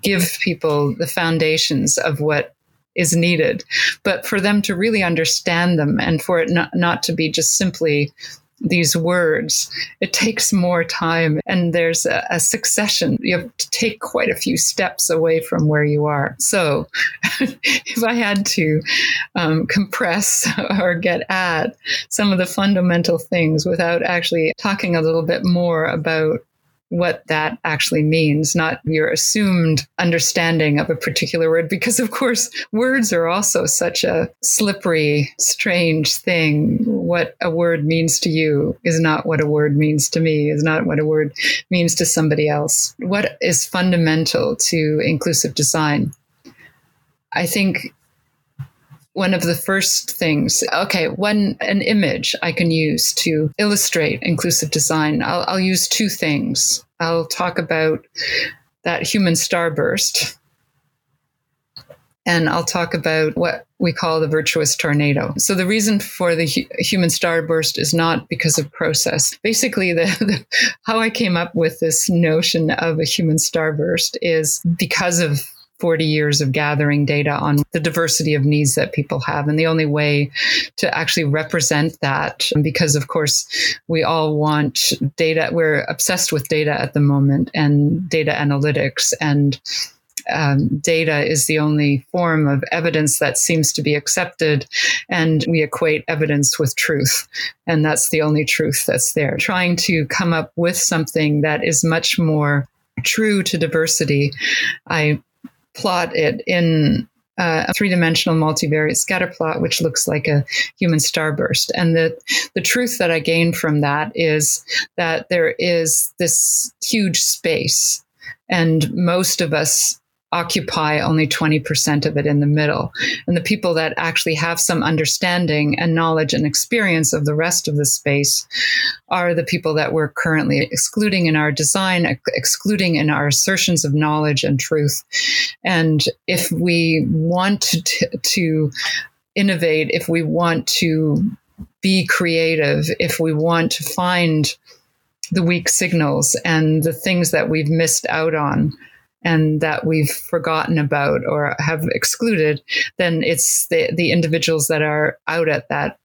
give people the foundations of what is needed. But for them to really understand them and for it not, not to be just simply these words, it takes more time and there's a, a, succession. You have to take quite a few steps away from where you are. So, if I had to um, compress or get at some of the fundamental things without actually talking a little bit more about what that actually means, not your assumed understanding of a particular word. Because, of course, words are also such a slippery, strange thing. What a word means to you is not what a word means to me, is not what a word means to somebody else. What is fundamental to inclusive design? I think one of the first things okay one an image i can use to illustrate inclusive design i'll, I'll use two things i'll talk about that human starburst and I'll talk about what we call the virtuous tornado. So the reason for the hu- human starburst is not because of process. Basically, the, the, how I came up with this notion of a human starburst is because of 40 years of gathering data on the diversity of needs that people have. And the only way to actually represent that, because of course, we all want data, we're obsessed with data at the moment and data analytics and um, data is the only form of evidence that seems to be accepted, and we equate evidence with truth. And that's the only truth that's there. Trying to come up with something that is much more true to diversity, I plot it in uh, a three-dimensional multivariate scatter plot, which looks like a human starburst. And the the truth that I gain from that is that there is this huge space, and most of us occupy only 20% of it in the middle. And the people that actually have some understanding and knowledge and experience of the rest of the space are the people that we're currently excluding in our design, excluding in our assertions of knowledge and truth. And if we want to, to innovate, if we want to be creative, if we want to find the weak signals and the things that we've missed out on and that we've forgotten about or have excluded, then it's the, the individuals that are out at that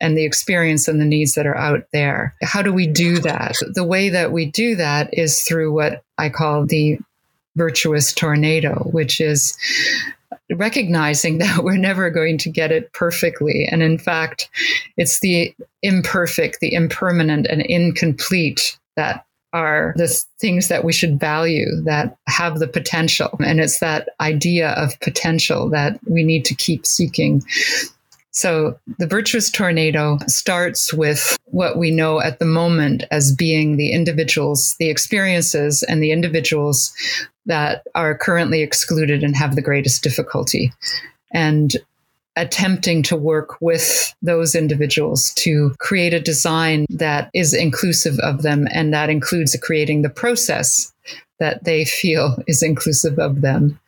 and the experience and the needs that are out there. How do we do that? The way that we do that is through what I call the virtuous tornado, which is recognizing that we're never going to get it perfectly. And in fact, it's the imperfect, the impermanent, and incomplete that are the things that we should value that have the potential. And it's that idea of potential that we need to keep seeking. So the virtuous tornado starts with what we know at the moment as being the individuals, the experiences, and the individuals that are currently excluded and have the greatest difficulty. And attempting to work with those individuals to create a design that is inclusive of them and that includes creating the process that they feel is inclusive of them.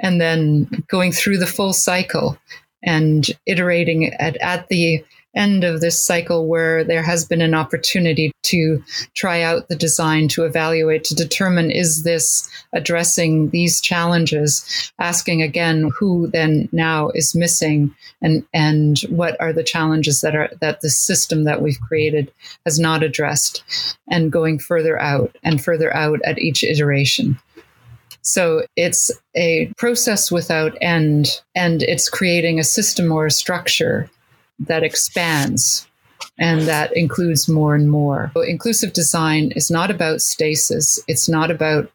And then going through the full cycle and iterating at, at the end of this cycle where there has been an opportunity to try out the design, to evaluate, to determine is this addressing these challenges, asking again who then now is missing? And, and what are the challenges that are that the system that we've created has not addressed, and going further out and further out at each iteration. So it's a process without end, and it's creating a system or a structure that expands and that includes more and more. So inclusive design is not about stasis, it's not about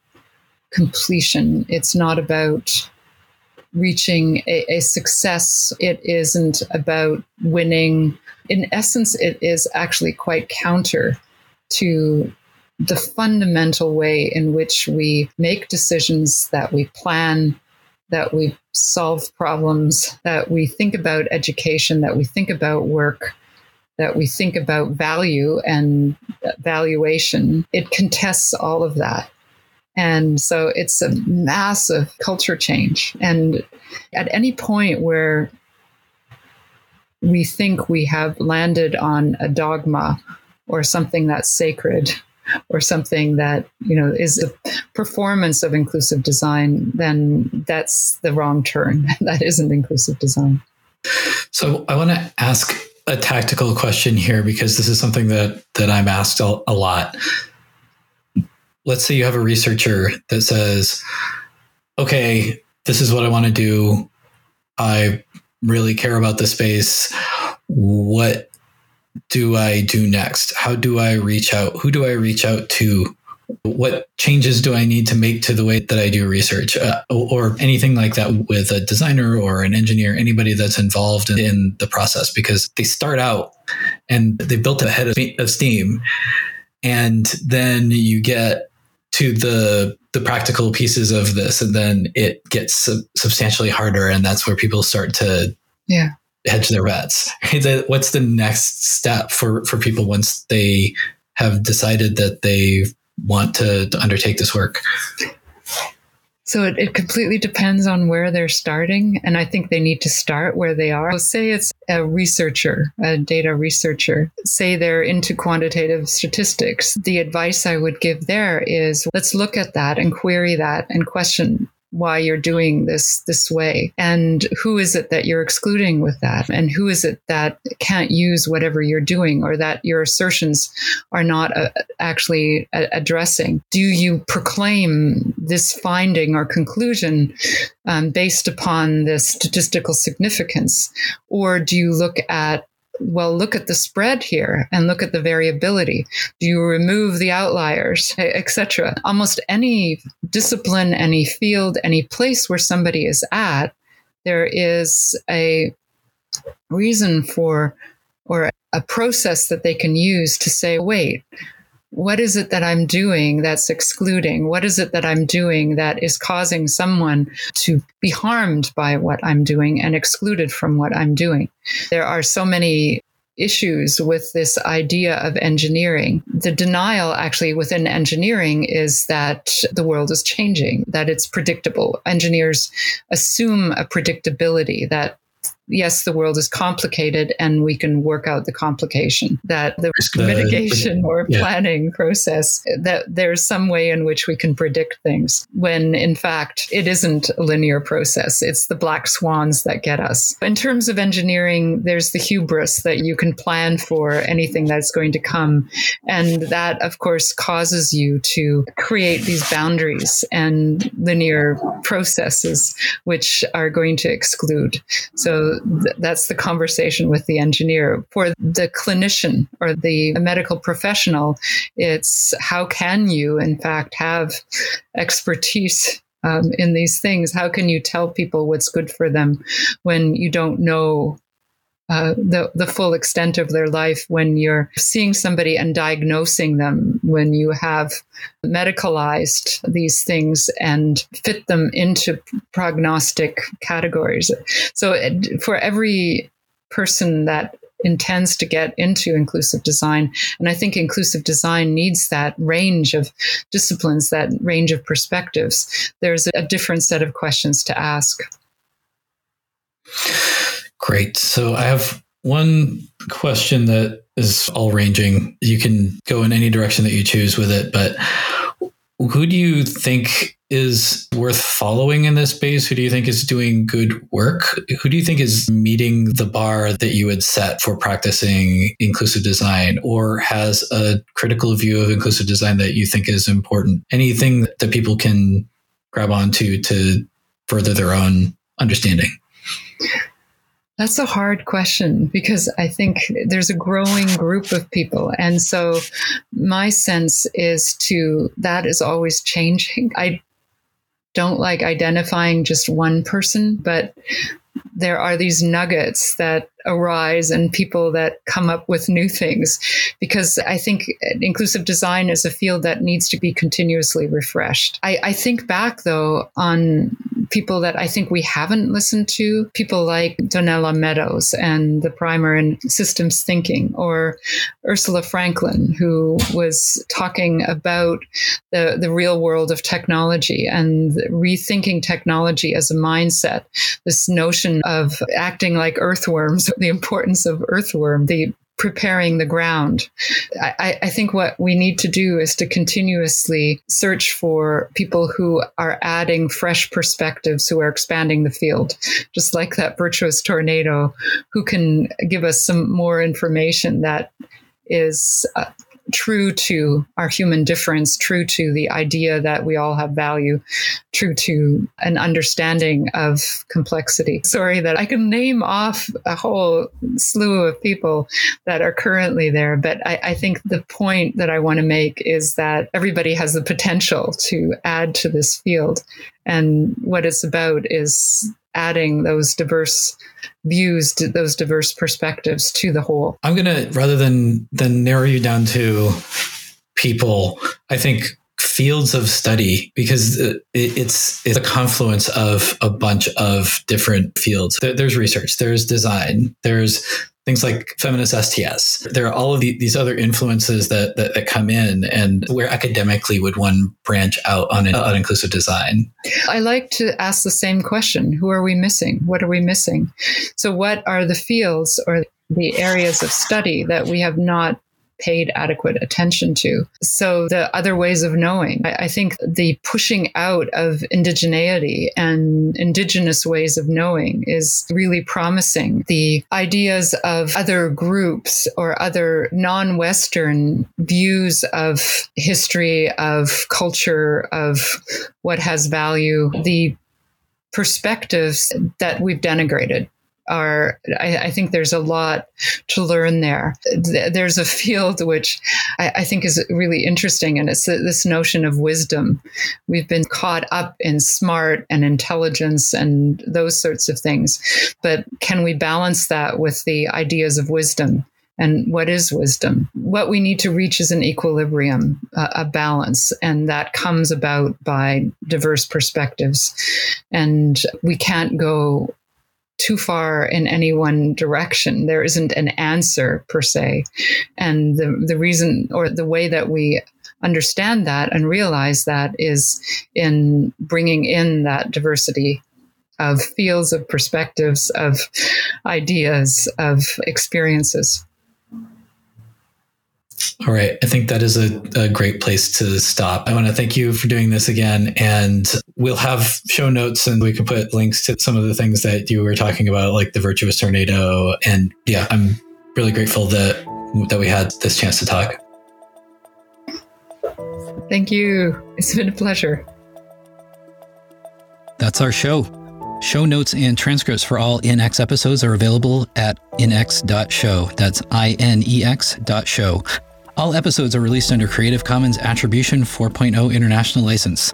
completion, it's not about reaching a, a, success, it isn't about winning. In essence, it is actually quite counter to the fundamental way in which we make decisions, that we plan, that we solve problems, that we think about education, that we think about work, that we think about value and valuation. It contests all of that. And so it's a massive culture change. And at any point where we think we have landed on a dogma or something that's sacred, or something that you know is a performance of inclusive design, then that's the wrong turn. that isn't inclusive design. So I want to ask a tactical question here because this is something that that I'm asked a, a lot. Let's say you have a researcher that says, "Okay, this is what I want to do. I really care about the space. What do I do next? How do I reach out? Who do I reach out to? What changes do I need to make to the way that I do research uh, or anything like that with a designer or an engineer, anybody that's involved in, the process? Because they start out and they built a head of, of steam. And then you get to the the practical pieces of this and then it gets sub- substantially harder and that's where people start to yeah hedge their bets. What's the next step for for people once they have decided that they want to, to undertake this work? So it, it, completely depends on where they're starting. And I think they need to start where they are. So say it's a researcher, a data researcher, say they're into quantitative statistics. The advice I would give there is let's look at that and query that and question why you're doing this this way. And who is it that you're excluding with that? And who is it that can't use whatever you're doing or that your assertions are not uh, actually addressing? Do you proclaim this finding or conclusion um, based upon the statistical significance? Or do you look at well, look at the spread here and look at the variability. Do you remove the outliers, etc.? Almost any discipline, any field, any place where somebody is at, there is a reason for or a process that they can use to say, wait, what is it that I'm doing that's excluding? What is it that I'm doing that is causing someone to be harmed by what I'm doing and excluded from what I'm doing? There are so many issues with this idea of engineering. The denial actually within engineering is that the world is changing, that it's predictable. Engineers assume a predictability that yes, the world is complicated and we can work out the complication, that the risk mitigation or yeah. planning process, that there's some way in which we can predict things when in fact it isn't a linear process. It's the black swans that get us. In terms of engineering, there's the hubris that you can plan for anything that's going to come. And that, of course, causes you to create these boundaries and linear processes which are going to exclude. So th- that's the conversation with the engineer. For the clinician or the medical professional, it's how can you, in fact, have expertise um, in these things? How can you tell people what's good for them when you don't know uh, the the full extent of their life when you're seeing somebody and diagnosing them when you have medicalized these things and fit them into prognostic categories so it, for every person that intends to get into inclusive design. And I think inclusive design needs that range of disciplines, that range of perspectives. There's a different set of questions to ask. Great. So I have one question that is all ranging. You can go in any direction that you choose with it, but who do you think is worth following in this space? Who do you think is doing good work? Who do you think is meeting the bar that you would set for practicing inclusive design or has a critical view of inclusive design that you think is important? Anything that people can grab onto to further their own understanding? That's a hard question because I think there's a growing group of people. And so my sense is to that is always changing. I don't like identifying just one person, but there are these nuggets that arise and people that come up with new things because I think inclusive design is a field that needs to be continuously refreshed. I, I think back though on people that I think we haven't listened to, people like Donella Meadows and the primer in systems thinking, or Ursula Franklin, who was talking about the, the real world of technology and rethinking technology as a mindset. This notion of acting like earthworms, the importance of earthworm, the preparing the ground. I, I, think what we need to do is to continuously search for people who are adding fresh perspectives, who are expanding the field, just like that virtuous tornado, who can give us some more information that is uh, true to our human difference, true to the idea that we all have value, true to an understanding of complexity. Sorry that I can name off a whole slew of people that are currently there, but I, I think the point that I want to make is that everybody has the potential to add to this field. And what it's about is adding those diverse views those diverse perspectives to the whole. I'm to rather than than narrow you down to people i think fields of study because uh, it's it's a confluence of a bunch of different fields. There's research there's design there's things like feminist STS. There are all of the, these other influences that, that, that come in, and where academically would one branch out on, an, inclusive design? I like to ask the same question: Who are we missing? What are we missing? So, what are the fields or the areas of study that we have not paid adequate attention to. So the other ways of knowing, I, I think the pushing out of indigeneity and indigenous ways of knowing is really promising. The ideas of other groups or other non-Western views of history, of culture, of what has value, the perspectives that we've denigrated are I, I, think there's a lot to learn there. There's a field which I, I think is really interesting, and it's this notion of wisdom. We've been caught up in smart and intelligence and those sorts of things, but can we balance that with the ideas of wisdom? And what is wisdom? What we need to reach is an equilibrium, a, a balance, and that comes about by diverse perspectives. And we can't go too far in any one direction. There isn't an answer per se. And the, the reason or the way that we understand that and realize that is in bringing in that diversity of fields, of perspectives, of ideas, of experiences. All right. I think that is a, a, great place to stop. I want to thank you for doing this again. And we'll have show notes and we can put links to some of the things that you were talking about, like the virtuous tornado. And yeah, I'm really grateful that that we had this chance to talk. Thank you. It's been a pleasure. That's our show. Show notes and transcripts for all INX episodes are available at inex.show. That's I N E X dot show. All episodes are released under Creative Commons Attribution 4.0 International License.